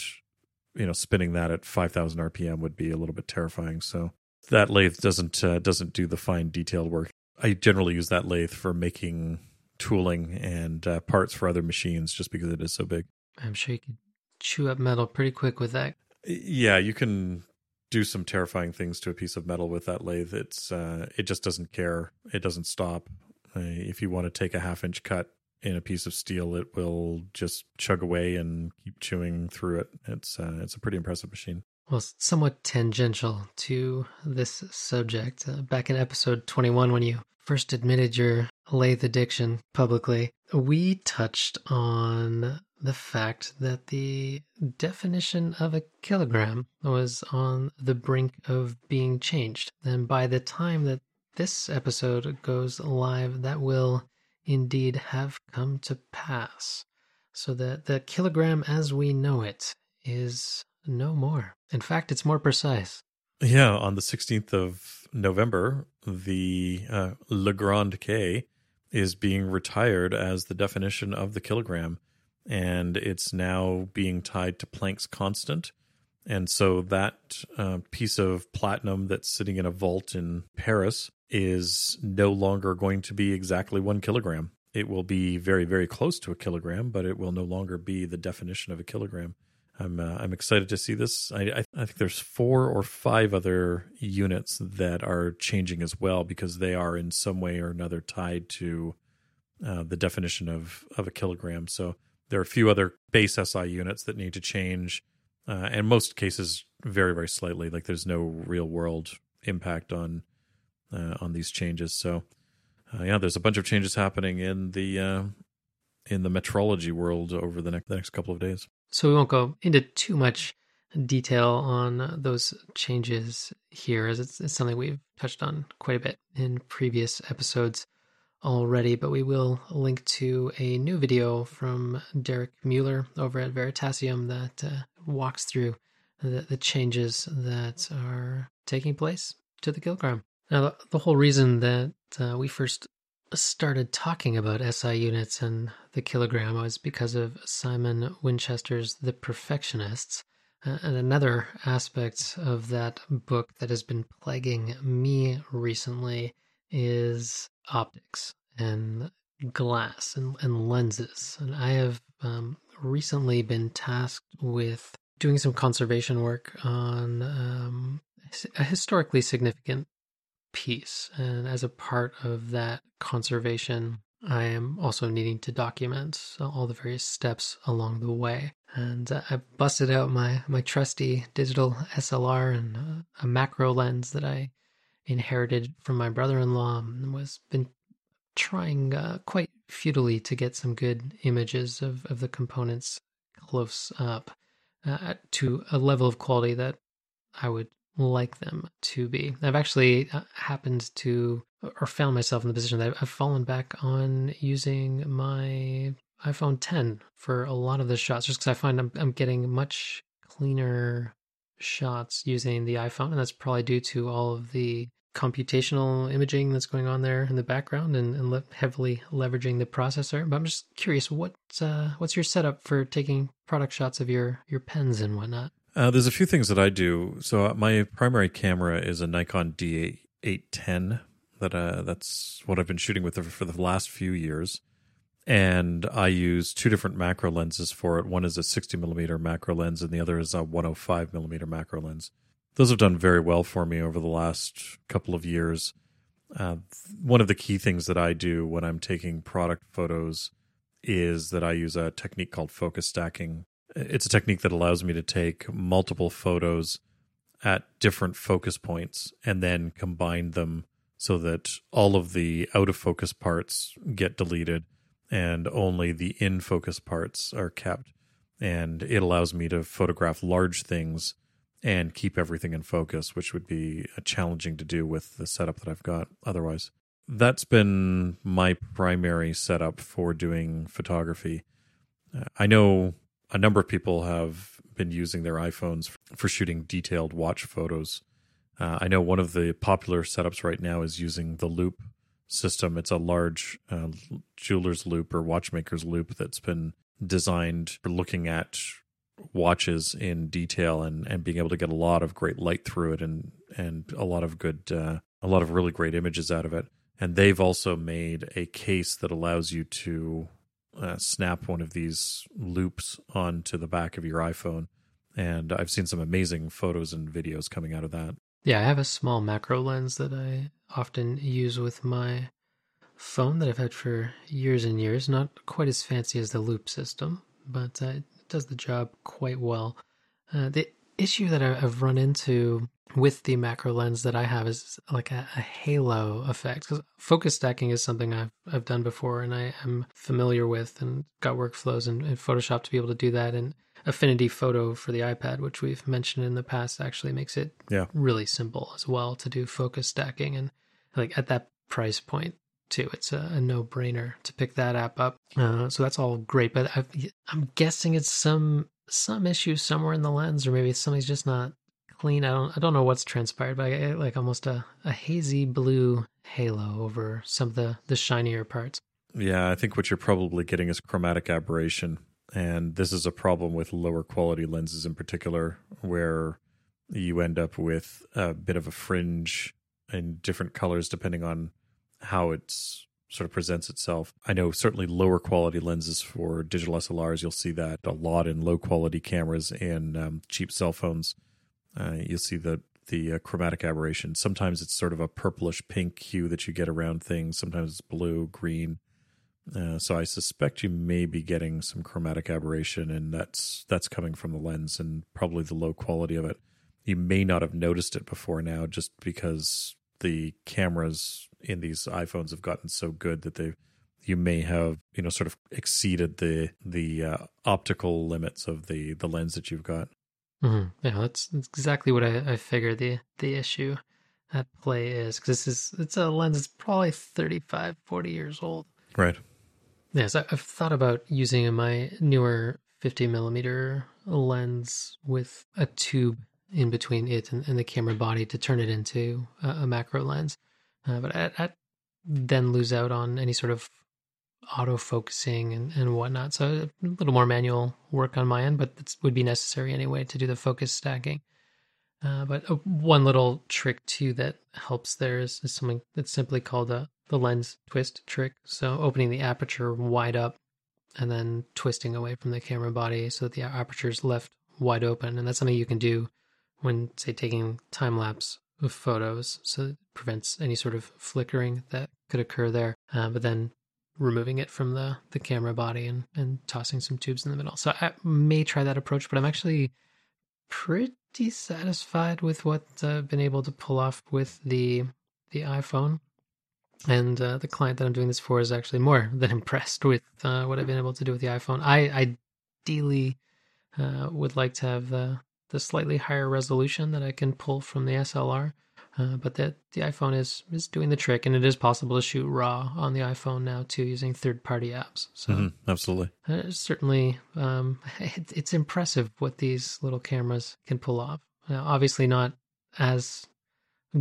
you know, spinning that at 5,000 RPM would be a little bit terrifying. So that lathe doesn't uh, doesn't do the fine detailed work. I generally use that lathe for making tooling and uh, parts for other machines, just because it is so big. I'm sure you could chew up metal pretty quick with that. Yeah, you can do some terrifying things to a piece of metal with that lathe. It's uh, it just doesn't care. It doesn't stop. Uh, if you want to take a half inch cut in a piece of steel, it will just chug away and keep chewing through it. It's uh, it's a pretty impressive machine. Well, somewhat tangential to this subject. Uh, back in episode 21, when you first admitted your lathe addiction publicly, we touched on the fact that the definition of a kilogram was on the brink of being changed. And by the time that this episode goes live, that will indeed have come to pass. So that the kilogram as we know it is no more. In fact, it's more precise. Yeah, on the 16th of November, the uh, Le Grand K is being retired as the definition of the kilogram, and it's now being tied to Planck's constant. And so that uh, piece of platinum that's sitting in a vault in Paris is no longer going to be exactly one kilogram. It will be very, very close to a kilogram, but it will no longer be the definition of a kilogram. I'm uh, I'm excited to see this. I, I, I think there's four or five other units that are changing as well because they are in some way or another tied to uh, the definition of of a kilogram. So there are a few other base SI units that need to change, uh, and most cases very very slightly. Like there's no real world impact on uh, on these changes. So uh, yeah, there's a bunch of changes happening in the uh, in the metrology world over the next the next couple of days. So we won't go into too much detail on those changes here, as it's, it's something we've touched on quite a bit in previous episodes already. But we will link to a new video from Derek Mueller over at Veritasium that uh, walks through the, the changes that are taking place to the kilogram. Now, the, whole reason that uh, we first started talking about SI units and the kilogram was because of Simon Winchester's The Perfectionists. Uh, and another aspect of that book that has been plaguing me recently is optics and glass and, and lenses. And I have um, recently been tasked with doing some conservation work on um, a historically significant piece. And as a part of that conservation, I am also needing to document all the various steps along the way. And uh, I busted out my, my trusty digital SLR and uh, a macro lens that I inherited from my brother-in-law and was been trying uh, quite futilely to get some good images of, of the components close up uh, to a level of quality that I would like them to be. I've actually uh, happened to or found myself in the position that I've fallen back on using my iPhone 10 for a lot of the shots just because I find I'm, I'm getting much cleaner shots using the iPhone. And that's probably due to all of the computational imaging that's going on there in the background and, and le- heavily leveraging the processor. But I'm just curious, what uh, what's your setup for taking product shots of your your pens and whatnot? Uh, there's a few things that I do. So uh, my primary camera is a Nikon D810. That uh, that's what I've been shooting with for the last few years, and I use two different macro lenses for it. One is a 60 millimeter macro lens, and the other is a 105 millimeter macro lens. Those have done very well for me over the last couple of years. Uh, one of the key things that I do when I'm taking product photos is that I use a technique called focus stacking it's a technique that allows me to take multiple photos at different focus points and then combine them so that all of the out of focus parts get deleted and only the in focus parts are kept. And it allows me to photograph large things and keep everything in focus, which would be challenging to do with the setup that I've got otherwise. That's been my primary setup for doing photography. Uh, I know a number of people have been using their iPhones for shooting detailed watch photos. Uh, I know one of the popular setups right now is using the loupe system. It's a large uh, jeweler's loupe or watchmaker's loupe that's been designed for looking at watches in detail and, and being able to get a lot of great light through it and and a lot of good uh, a lot of really great images out of it. And they've also made a case that allows you to uh, snap one of these loupes onto the back of your iPhone. And I've seen some amazing photos and videos coming out of that. Yeah, I have a small macro lens that I often use with my phone that I've had for years and years. Not quite as fancy as the loupe system, but uh, it does the job quite well. Uh, the issue that I've run into with the macro lens that I have is like a, a halo effect because focus stacking is something I've I've done before and I am familiar with and got workflows in, in Photoshop to be able to do that and Affinity Photo for the iPad, which we've mentioned in the past, actually makes it yeah. really simple as well to do focus stacking and like at that price point too. It's a, a no brainer to pick that app up. Uh, so that's all great, but i am guessing it's some some issue somewhere in the lens, or maybe something's just not clean. I don't I don't know what's transpired, but I like almost a, a hazy blue halo over some of the the shinier parts. Yeah, I think what you're probably getting is chromatic aberration, and this is a problem with lower quality lenses in particular, where you end up with a bit of a fringe in different colors depending on how it's sort of presents itself. I know certainly lower quality lenses for digital SLRs, you'll see that a lot in low quality cameras and um, cheap cell phones. Uh, you'll see the the uh, chromatic aberration. Sometimes it's sort of a purplish pink hue that you get around things. Sometimes it's blue, green. Uh, so I suspect you may be getting some chromatic aberration, and that's that's coming from the lens and probably the low quality of it. You may not have noticed it before now, just because the cameras in these iPhones have gotten so good that they you may have you know sort of exceeded the the uh, optical limits of the the lens that you've got. Mm-hmm. Yeah, that's, that's, exactly what I, I figured the the issue at play is because this is it's a lens that's probably 35, 40 years old. Right. Yes, yeah, so I've thought about using my newer 50 millimeter lens with a tube in between it and, and the camera body to turn it into a, a macro lens. Uh, but I, then lose out on any sort of auto focusing and, and whatnot. So a little more manual work on my end, but it would be necessary anyway to do the focus stacking. Uh, but uh, one little trick too that helps there is, is something that's simply called a, the lens twist trick. So opening the aperture wide up and then twisting away from the camera body so that the aperture is left wide open. And that's something you can do when, say, taking time lapse of photos. So it prevents any sort of flickering that could occur there. Uh, but then removing it from the, the camera body and, and tossing some tubes in the middle. So I may try that approach, but I'm actually pretty satisfied with what I've been able to pull off with the the iPhone. And uh, the client that I'm doing this for is actually more than impressed with uh, what I've been able to do with the iPhone. I ideally uh, would like to have the the slightly higher resolution that I can pull from the SLR. Uh, but the the iPhone is is doing the trick, and it is possible to shoot RAW on the iPhone now too using third party apps. So mm-hmm, absolutely, uh, certainly, um, it, it's impressive what these little cameras can pull off. Now, obviously, not as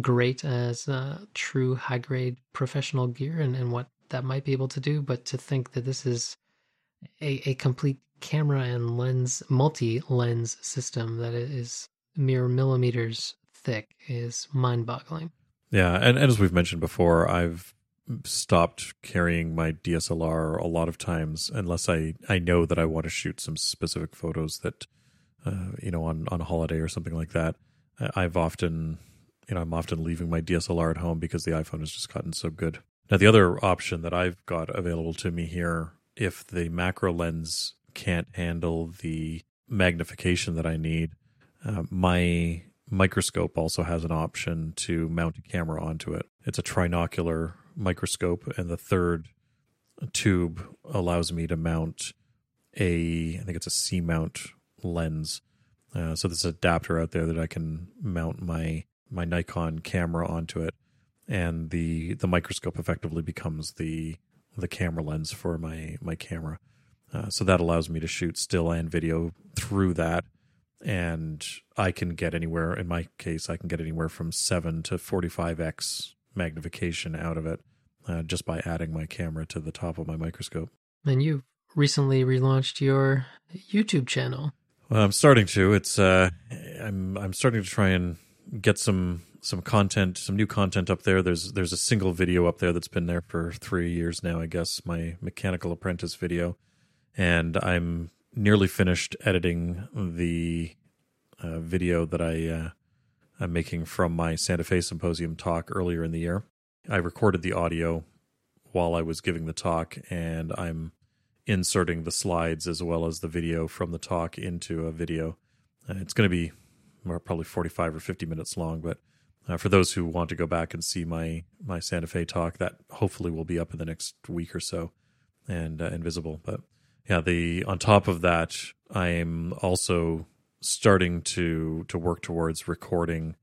great as uh, true high grade professional gear and, and what that might be able to do, but to think that this is a, a complete camera and lens multi lens system that is mere millimeters thick is mind boggling. Yeah, and, and as we've mentioned before, I've stopped carrying my DSLR a lot of times unless I, I know that I want to shoot some specific photos that uh, you know on on a holiday or something like that. I've often you know I'm often leaving my DSLR at home because the iPhone has just gotten so good. Now the other option that I've got available to me here if the macro lens can't handle the magnification that I need. Uh, my microscope also has an option to mount a camera onto it. It's a trinocular microscope, and the third tube allows me to mount a, I think it's a C mount lens. Uh, so there's an adapter out there that I can mount my my Nikon camera onto it, and the the microscope effectively becomes the the camera lens for my my camera. Uh, so that allows me to shoot still and video through that, and I can get anywhere. In my case, I can get anywhere from seven to forty five x magnification out of it uh, just by adding my camera to the top of my microscope. And you recently relaunched your YouTube channel. Well, I'm starting to. It's uh, I'm I'm starting to try and get some some content, some new content up there. There's there's a single video up there that's been there for three years now, I guess. My mechanical apprentice video, and I'm nearly finished editing the uh, video that I uh, I'm making from my Santa Fe Symposium talk earlier in the year. I recorded the audio while I was giving the talk, and I'm inserting the slides as well as the video from the talk into a video. Uh, it's going to be probably 45 or 50 minutes long, but uh, for those who want to go back and see my my Santa Fe talk, that hopefully will be up in the next week or so and uh, invisible. But yeah, the on top of that, I'm also starting to to work towards recording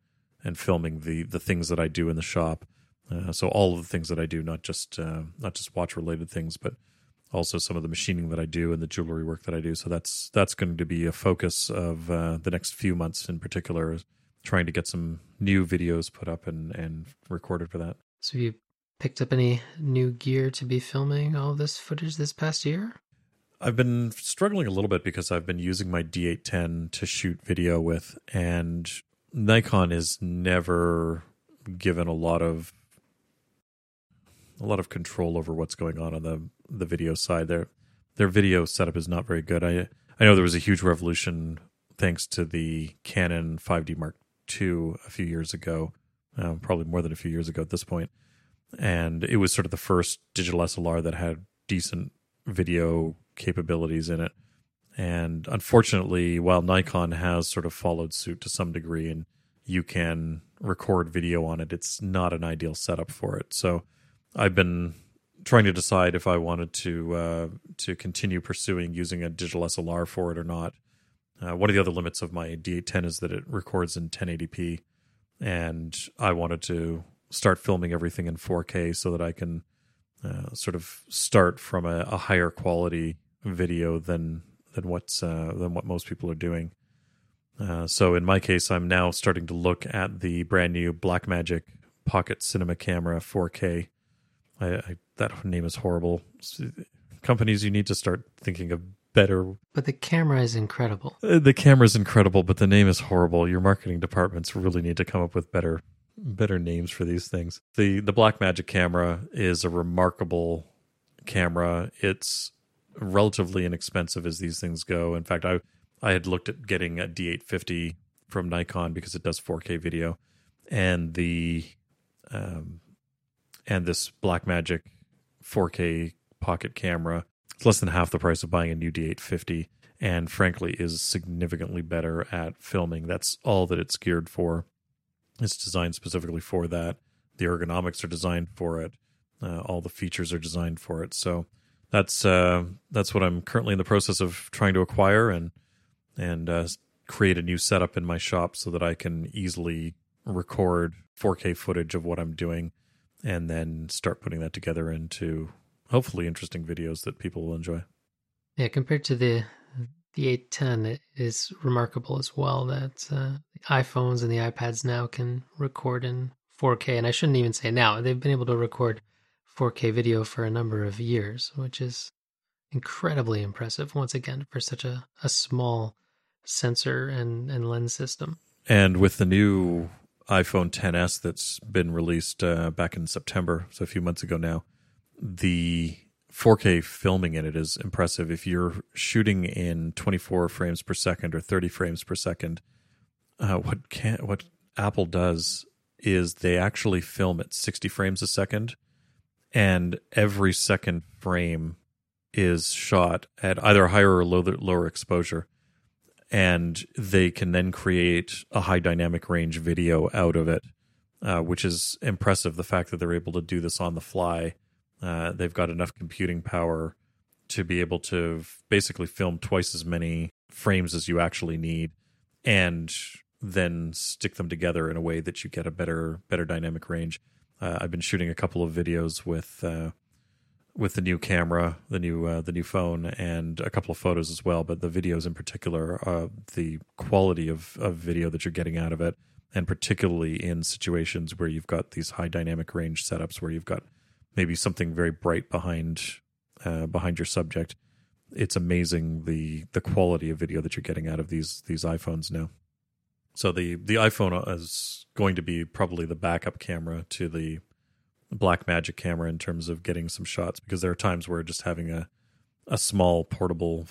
and filming the the things that I do in the shop. Uh, so all of the things that I do, not just uh, not just watch related things, but also some of the machining that I do and the jewelry work that I do. So that's that's going to be a focus of uh, the next few months in particular, trying to get some new videos put up and and recorded for that. So you picked up any new gear to be filming all this footage this past year? I've been struggling a little bit because I've been using my D810 to shoot video with, and Nikon is never given a lot of a lot of control over what's going on on the the video side. Their their video setup is not very good. I I know there was a huge revolution thanks to the Canon 5D Mark II a few years ago, uh, probably more than a few years ago at this point, and it was sort of the first digital SLR that had decent video capabilities in it. And unfortunately, while Nikon has sort of followed suit to some degree and you can record video on it, it's not an ideal setup for it. So I've been trying to decide if I wanted to uh, to continue pursuing using a digital SLR for it or not. Uh, one of the other limits of my D810 is that it records in 1080p, and I wanted to start filming everything in 4K so that I can uh, sort of start from a, a, higher quality video than than what's uh, than what most people are doing. Uh, so in my case, I'm now starting to look at the brand new Blackmagic Pocket Cinema Camera 4K I, I, that name is horrible. Companies, you need to start thinking of better. But the camera is incredible. Uh, the camera is incredible, but the name is horrible. Your marketing departments really need to come up with better better names for these things. The the Blackmagic camera is a remarkable camera. It's relatively inexpensive as these things go. In fact, I I had looked at getting a D850 from Nikon because it does 4K video, and the um, and this Blackmagic 4K pocket camera. It's less than half the price of buying a new D850 and frankly is significantly better at filming. That's all that it's geared for. It's designed specifically for that. The ergonomics are designed for it. Uh, all the features are designed for it. So that's uh, that's what I'm currently in the process of trying to acquire and and uh, create a new setup in my shop so that I can easily record 4K footage of what I'm doing and then start putting that together into hopefully interesting videos that people will enjoy. Yeah, compared to the the 810, it is remarkable as well that uh, iPhones and the iPads now can record in 4K. And I shouldn't even say now; they've been able to record 4K video for a number of years, which is incredibly impressive. Once again, for such a, a small sensor and, and lens system. And with the new iPhone 10s that's been released uh, back in September, so a few months ago now, the 4K filming in it is impressive. If you're shooting in 24 frames per second or 30 frames per second, uh, what can what Apple does is they actually film at 60 frames a second, and every second frame is shot at either higher or lower, lower exposure. and they can then create a high dynamic range video out of it, uh, which is impressive. The fact that they're able to do this on the fly, uh, they've got enough computing power to be able to basically film twice as many frames as you actually need, and then stick them together in a way that you get a better better dynamic range. Uh, I've been shooting a couple of videos with uh, with the new camera, the new uh, the new phone, and a couple of photos as well. But the videos in particular, uh, the quality of, of video that you're getting out of it, and particularly in situations where you've got these high dynamic range setups, where you've got maybe something very bright behind uh, behind your subject, it's amazing the the quality of video that you're getting out of these these iPhones now. So the the iPhone is going to be probably the backup camera to the Blackmagic camera in terms of getting some shots because there are times where just having a a small portable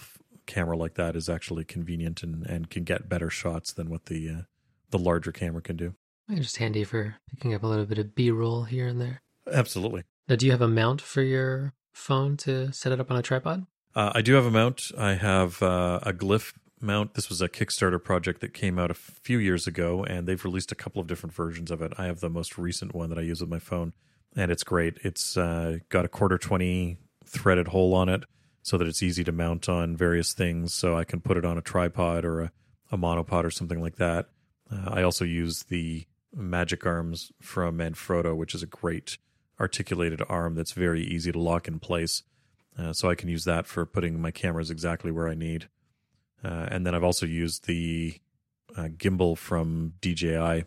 camera like that is actually convenient and, and can get better shots than what the uh, the larger camera can do. Just handy for picking up a little bit of B roll here and there. Absolutely. Now, do you have a mount for your phone to set it up on a tripod? Uh, I do have a mount. I have uh, a Glif mount. This was a Kickstarter project that came out a few years ago, and they've released a couple of different versions of it. I have the most recent one that I use with my phone, and it's great. It's uh, got a quarter 20 threaded hole on it so that it's easy to mount on various things. So I can put it on a tripod or a, a monopod or something like that. Uh, I also use the Magic Arms from Manfrotto, which is a great articulated arm that's very easy to lock in place. Uh, so I can use that for putting my cameras exactly where I need. Uh, and then I've also used the uh, gimbal from DJI,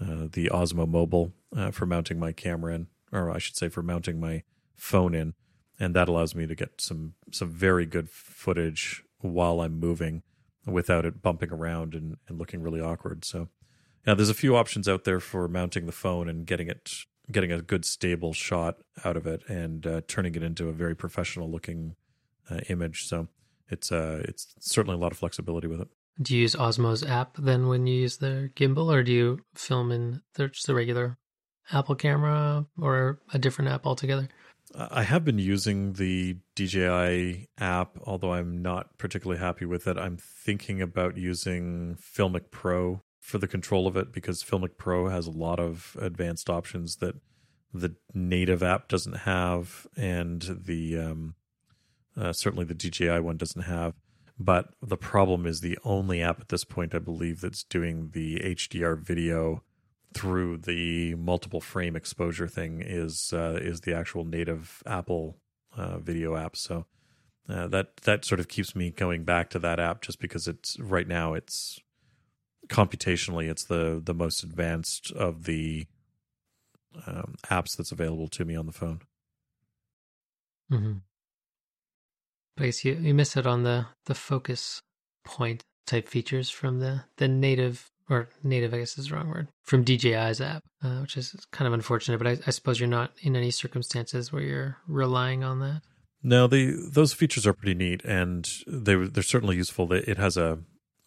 uh, the Osmo Mobile, uh, for mounting my camera in, or I should say, for mounting my phone in, and that allows me to get some some very good footage while I'm moving without it bumping around and, and looking really awkward. So, yeah, there's a few options out there for mounting the phone and getting it getting a good stable shot out of it and uh, turning it into a very professional looking uh, image. So it's uh it's certainly a lot of flexibility with it. Do you use Osmo's app then when you use the gimbal, or do you film in the, just the regular Apple camera or a different app altogether? I have been using the DJI app, although I'm not particularly happy with it. I'm thinking about using Filmic Pro for the control of it because Filmic Pro has a lot of advanced options that the native app doesn't have, and the um, uh, certainly the DJI one doesn't have. But the problem is the only app at this point, I believe, that's doing the HDR video through the multiple frame exposure thing is uh, is the actual native Apple uh, video app. So uh, that that sort of keeps me going back to that app just because it's right now it's computationally it's the the most advanced of the um, apps that's available to me on the phone. Mm-hmm. I guess you, you miss it on the, the focus point type features from the, the native, or native, I guess is the wrong word, from DJI's app, uh, which is kind of unfortunate. But I, I suppose you're not in any circumstances where you're relying on that. No, the those features are pretty neat, and they they're certainly useful. It has a,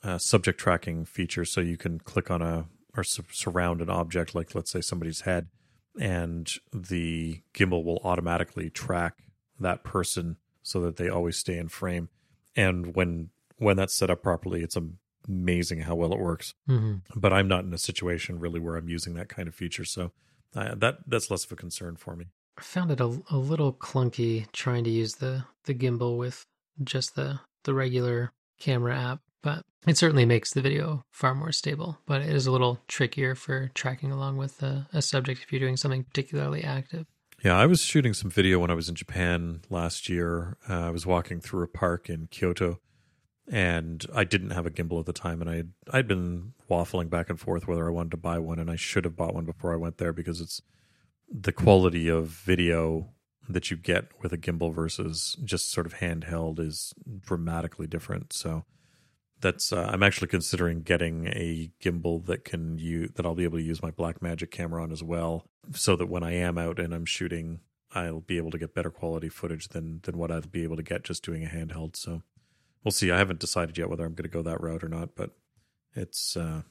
a subject tracking feature, so you can click on a or su- surround an object, like let's say somebody's head, and the gimbal will automatically track that person so that they always stay in frame. And when when that's set up properly, it's amazing how well it works. Mm-hmm. But I'm not in a situation really where I'm using that kind of feature, so uh, that that's less of a concern for me. I found it a, a little clunky trying to use the the gimbal with just the the regular camera app, but it certainly makes the video far more stable. But it is a little trickier for tracking along with a, a subject if you're doing something particularly active. Yeah, I was shooting some video when I was in Japan last year. Uh, I was walking through a park in Kyoto, and I didn't have a gimbal at the time, and I I'd, I'd been waffling back and forth whether I wanted to buy one, and I should have bought one before I went there because it's the quality of video that you get with a gimbal versus just sort of handheld is dramatically different. So that's uh, I'm actually considering getting a gimbal that can use that I'll be able to use my Blackmagic camera on as well, so that when I am out and I'm shooting, I'll be able to get better quality footage than than what I'll be able to get just doing a handheld. So we'll see. I haven't decided yet whether I'm going to go that route or not, but it's uh,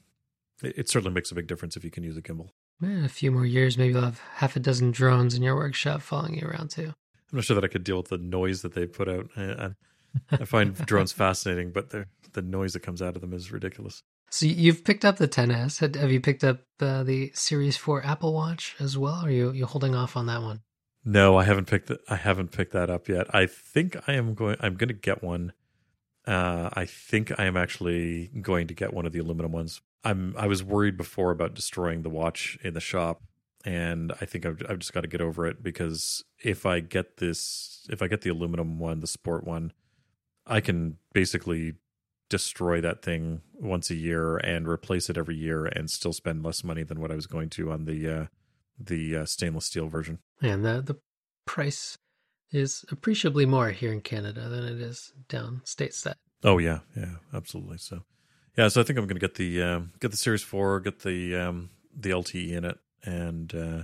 it, it certainly makes a big difference if you can use a gimbal. Man, a few more years, maybe you'll have half a dozen drones in your workshop following you around too. I'm not sure that I could deal with the noise that they put out. I, I find drones fascinating, but the the noise that comes out of them is ridiculous. So you've picked up the 10s. Have you picked up uh, the Series 4 Apple Watch as well? Or are you you holding off on that one? No, I haven't picked the, I haven't picked that up yet. I think I am going. I'm going to get one. Uh, I think I am actually going to get one of the aluminum ones. I'm. I was worried before about destroying the watch in the shop, and I think I've, I've just got to get over it because if I get this, if I get the aluminum one, the sport one, I can basically destroy that thing once a year and replace it every year and still spend less money than what I was going to on the uh, the uh, stainless steel version. And the the price is appreciably more here in Canada than it is down stateside. Oh yeah, yeah, absolutely. So yeah, so I think I'm going to get the um, get the Series Four, get the um, the LTE in it, and uh,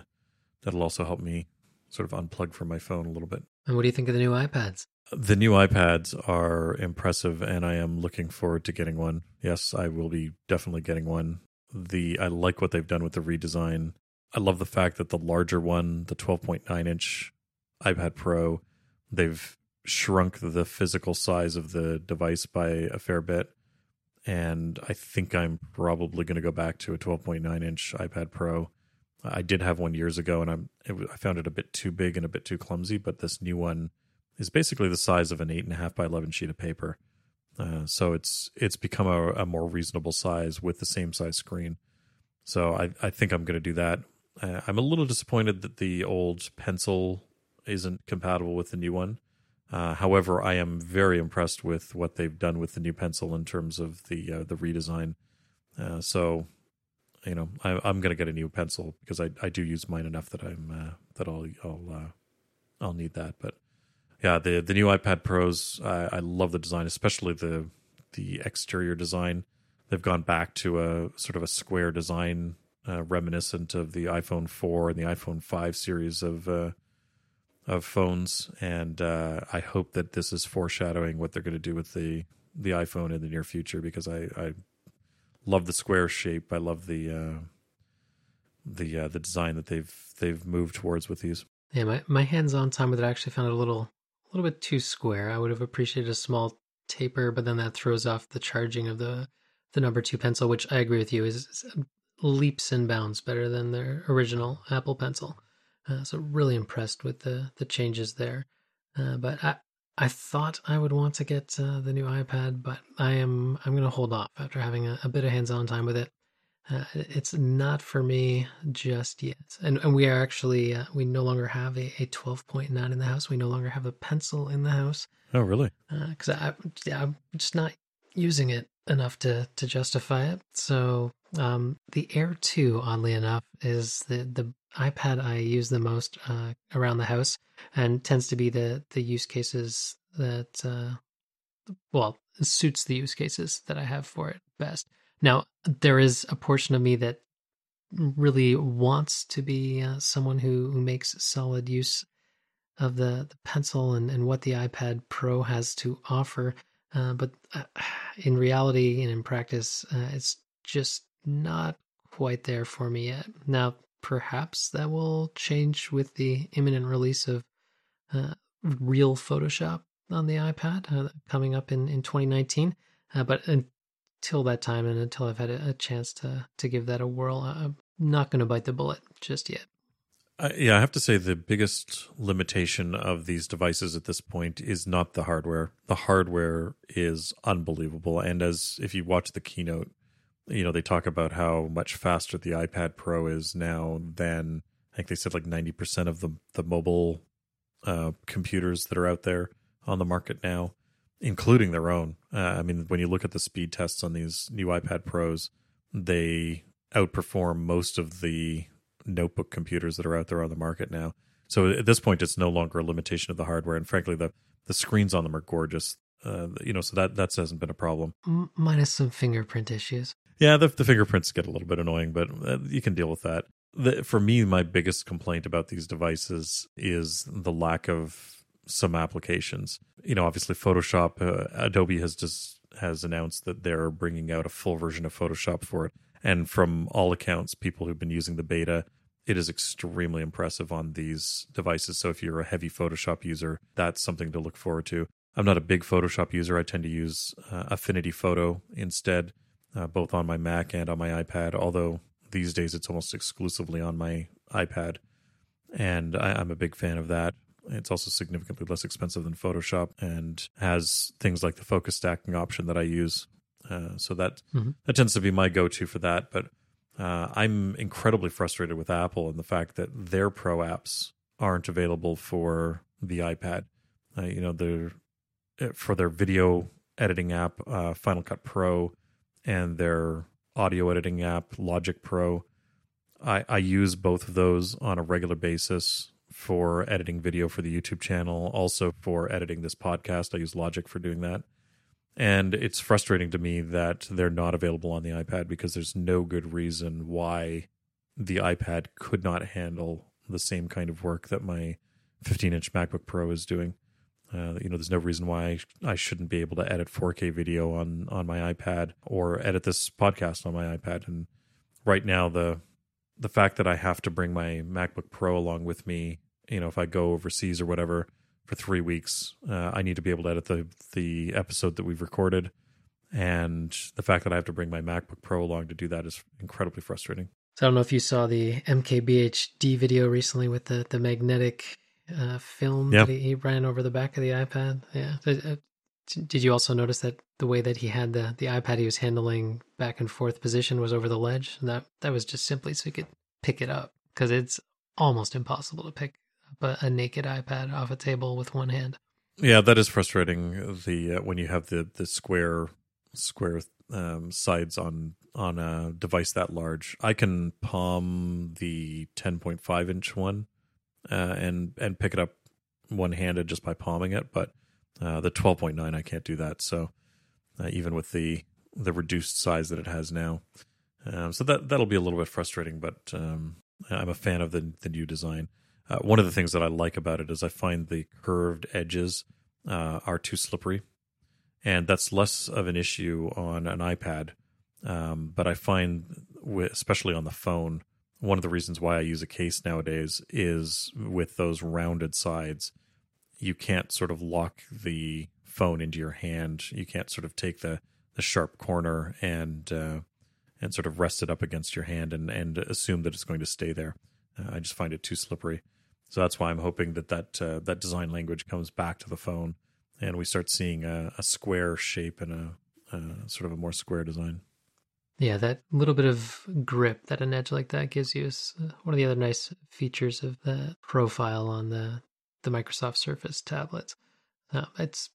that'll also help me sort of unplug from my phone a little bit. And what do you think of the new iPads? The new iPads are impressive, and I am looking forward to getting one. Yes, I will be definitely getting one. The I like what they've done with the redesign. I love the fact that the larger one, the 12.9 inch iPad Pro, they've shrunk the physical size of the device by a fair bit. And I think I'm probably going to go back to a 12.9 inch iPad Pro. I did have one years ago, and I'm I found it a bit too big and a bit too clumsy. But this new one is basically the size of an eight and a half by eleven sheet of paper. Uh, so it's it's become a, a, more reasonable size with the same size screen. So I I think I'm going to do that. Uh, I'm a little disappointed that the old pencil isn't compatible with the new one. Uh, however, I am very impressed with what they've done with the new pencil in terms of the uh, the redesign. Uh, so, you know, I, am going to get a new pencil because I, I do use mine enough that I'm uh, that I'll I'll I'll need that. But yeah, the the new iPad Pros, I, I love the design, especially the the exterior design. They've gone back to a sort of a square design uh, reminiscent of the iPhone 4 and the iPhone 5 series of uh, of phones, and uh, I hope that this is foreshadowing what they're going to do with the the iPhone in the near future because I, I love the square shape. I love the uh, the uh, the design that they've they've moved towards with these. Yeah, my my hands on time with it I actually found it a little a little bit too square. I would have appreciated a small taper, but then that throws off the charging of the the number two pencil, which I agree with you is leaps and bounds better than their original Apple Pencil. Uh, so really impressed with the the changes there. Uh, but I I thought I would want to get uh, the new iPad, but I am I'm going to hold off after having a, a bit of hands-on time with it. Uh, it's not for me just yet, and and we are actually uh, we no longer have a, a 12.9 in the house. We no longer have a pencil in the house. Oh, really? Because uh, I I'm just not using it enough to to justify it. So um, the Air 2, oddly enough, is the, the iPad I use the most uh, around the house and tends to be the, the use cases that, uh, well, suits the use cases that I have for it best. Now, there is a portion of me that really wants to be uh, someone who, who makes solid use of the, the pencil and, and what the iPad Pro has to offer. Uh, but uh, in reality and in practice, uh, it's just not quite there for me yet. Now, perhaps that will change with the imminent release of uh, real Photoshop on the iPad uh, coming up in, in 2019. Uh, but until that time and until I've had a, chance to, to give that a whirl, I'm not going to bite the bullet just yet. Uh, yeah, I have to say the biggest limitation of these devices at this point is not the hardware. The hardware is unbelievable, and as if you watch the keynote, you know, they talk about how much faster the iPad Pro is now than I think they said like 90% of the the mobile uh, computers that are out there on the market now, including their own. Uh, I mean, when you look at the speed tests on these new iPad Pros, they outperform most of the notebook computers that are out there on the market now. So at this point, it's no longer a limitation of the hardware, and frankly, the the screens on them are gorgeous. Uh, you know, so that that hasn't been a problem. Minus some fingerprint issues. Yeah, the, the fingerprints get a little bit annoying, but uh, you can deal with that. The, for me, my biggest complaint about these devices is the lack of some applications. You know, obviously, Photoshop, uh, Adobe has just has announced that they're bringing out a full version of Photoshop for it, and from all accounts, people who've been using the beta, it is extremely impressive on these devices. So if you're a heavy Photoshop user, that's something to look forward to. I'm not a big Photoshop user. I tend to use uh, Affinity Photo instead, uh, both on my Mac and on my iPad. Although these days it's almost exclusively on my iPad, and I, I'm a big fan of that. It's also significantly less expensive than Photoshop and has things like the focus stacking option that I use. Uh, so that Mhm. that tends to be my go-to for that. But uh, I'm incredibly frustrated with Apple and the fact that their Pro apps aren't available for the iPad. Uh, you know, their for their video editing app, uh, Final Cut Pro, and their audio editing app, Logic Pro. I, I use both of those on a regular basis for editing video for the YouTube channel, also for editing this podcast. I use Logic for doing that. And it's frustrating to me that they're not available on the iPad because there's no good reason why the iPad could not handle the same kind of work that my 15 inch MacBook Pro is doing. Uh, you know, there's no reason why I shouldn't be able to edit 4K video on on my iPad or edit this podcast on my iPad. And right now, the the fact that I have to bring my MacBook Pro along with me, you know, if I go overseas or whatever for three weeks, uh, I need to be able to edit the the episode that we've recorded. And the fact that I have to bring my MacBook Pro along to do that is incredibly frustrating. So I don't know if you saw the MKBHD video recently with the the magnetic uh, film Yeah. that he, ran over the back of the iPad. Yeah. Uh, Did you also notice that the way that he had the the iPad he was handling back and forth position was over the ledge? And that that was just simply so he could pick it up because it's almost impossible to pick a, naked iPad off a table with one hand. Yeah, that is frustrating. The uh, when you have the the square square um, sides on on a device that large, I can palm the 10.5 inch one uh, and and pick it up one handed just by palming it, but uh, the 12.9 I can't do that. So uh, even with the the reduced size that it has now, um, so that that'll be a little bit frustrating. But um, I'm a fan of the the new design. Uh, one of the things that I like about it is I find the curved edges uh, are too slippery, and that's less of an issue on an iPad. Um, but I find, especially on the phone, one of the reasons why I use a case nowadays is with those rounded sides, you can't sort of lock the phone into your hand. You can't sort of take the the sharp corner and uh, and sort of rest it up against your hand and and assume that it's going to stay there. Uh, I just find it too slippery. So that's why I'm hoping that that uh, that design language comes back to the phone, and we start seeing a, a square shape and a, a sort of a more square design. Yeah, that little bit of grip that an edge like that gives you is uh, one of the other nice features of the profile on the the Microsoft Surface tablets. Uh, it's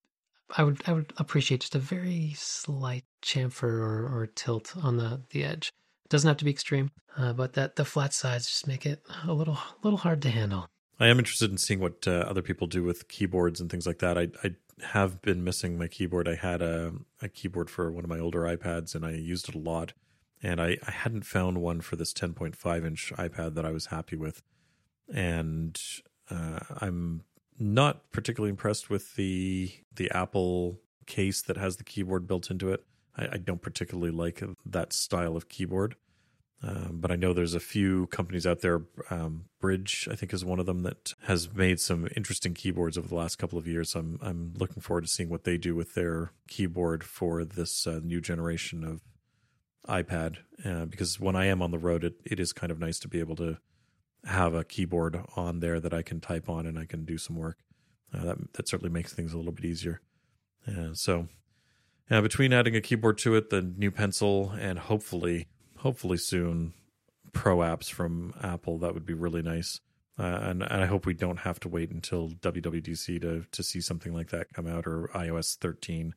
I would I would appreciate just a very slight chamfer or, or tilt on the the edge. It doesn't have to be extreme, uh, but that the flat sides just make it a little little hard to handle. I am interested in seeing what uh, other people do with keyboards and things like that. I, I have been missing my keyboard. I had a, a keyboard for one of my older iPads and I used it a lot. And I, I hadn't found one for this 10.5 inch iPad that I was happy with. And uh, I'm not particularly impressed with the the Apple case that has the keyboard built into it. I, I don't particularly like that style of keyboard. Um, but I know there's a few companies out there. Um, Brydge, I think, is one of them that has made some interesting keyboards over the last couple of years. I'm I'm looking forward to seeing what they do with their keyboard for this uh, new generation of iPad. Uh, because when I am on the road, it, it is kind of nice to be able to have a keyboard on there that I can type on and I can do some work. Uh, that that certainly makes things a little bit easier. Uh, so, uh, between adding a keyboard to it, the new pencil, and hopefully hopefully soon pro apps from Apple. That would be really nice. Uh, and, and I hope we don't have to wait until WWDC to to see something like that come out or iOS 13.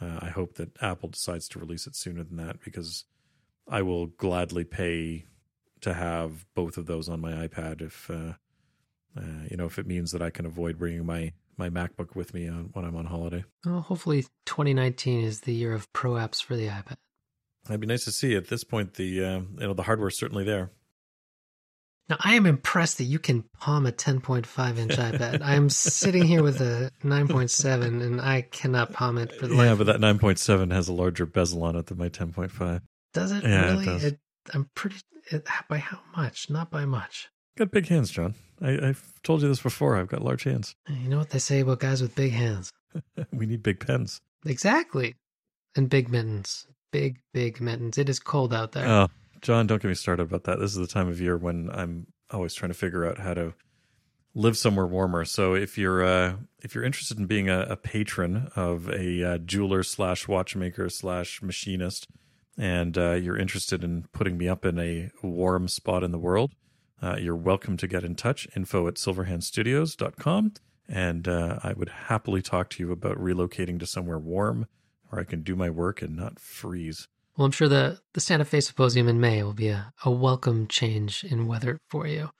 Uh, I hope that Apple decides to release it sooner than that because I will gladly pay to have both of those on my iPad if uh, uh, you know if it means that I can avoid bringing my my MacBook with me on, when I'm on holiday. Well, hopefully 2019 is the year of pro apps for the iPad. It'd be nice to see. At this point, the uh, you know the hardware's certainly there. Now, I am impressed that you can palm a 10.5 inch iPad. I am sitting here with a 9.7 and I cannot palm it for the Yeah, life. but that 9.7 has a larger bezel on it than my 10.5. Does it Yeah, it really? does. I'm pretty. It, by how much? Not by much. Got big hands, John. I, I've told you this before. I've got large hands. You know what they say about guys with big hands? we need big pens. Exactly. And big mittens. Big, big mittens. It is cold out there. Oh, John, don't get me started about that. This is the time of year when I'm always trying to figure out how to live somewhere warmer. So if you're uh, if you're interested in being a, a patron of a uh, jeweler slash watchmaker slash machinist, and uh, you're interested in putting me up in a warm spot in the world, uh, you're welcome to get in touch. Info at silverhandstudios.com. And uh, I would happily talk to you about relocating to somewhere warm where I can do my work and not freeze. Well, I'm sure the, the Santa Fe Symposium in May will be a, a welcome change in weather for you.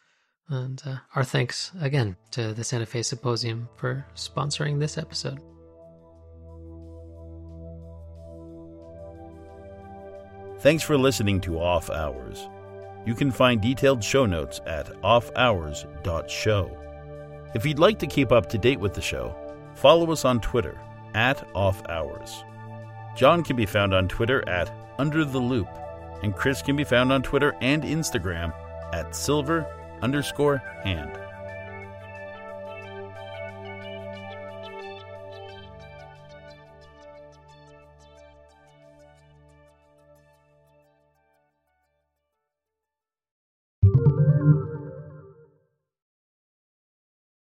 And uh, our thanks again to the Santa Fe Symposium for sponsoring this episode. Thanks for listening to Off Hours. You can find detailed show notes at offhours.show. If you'd like to keep up to date with the show, follow us on Twitter at Off Hours. John can be found on Twitter at Under the Loupe, and Chris can be found on Twitter and Instagram at Silver underscore Hand.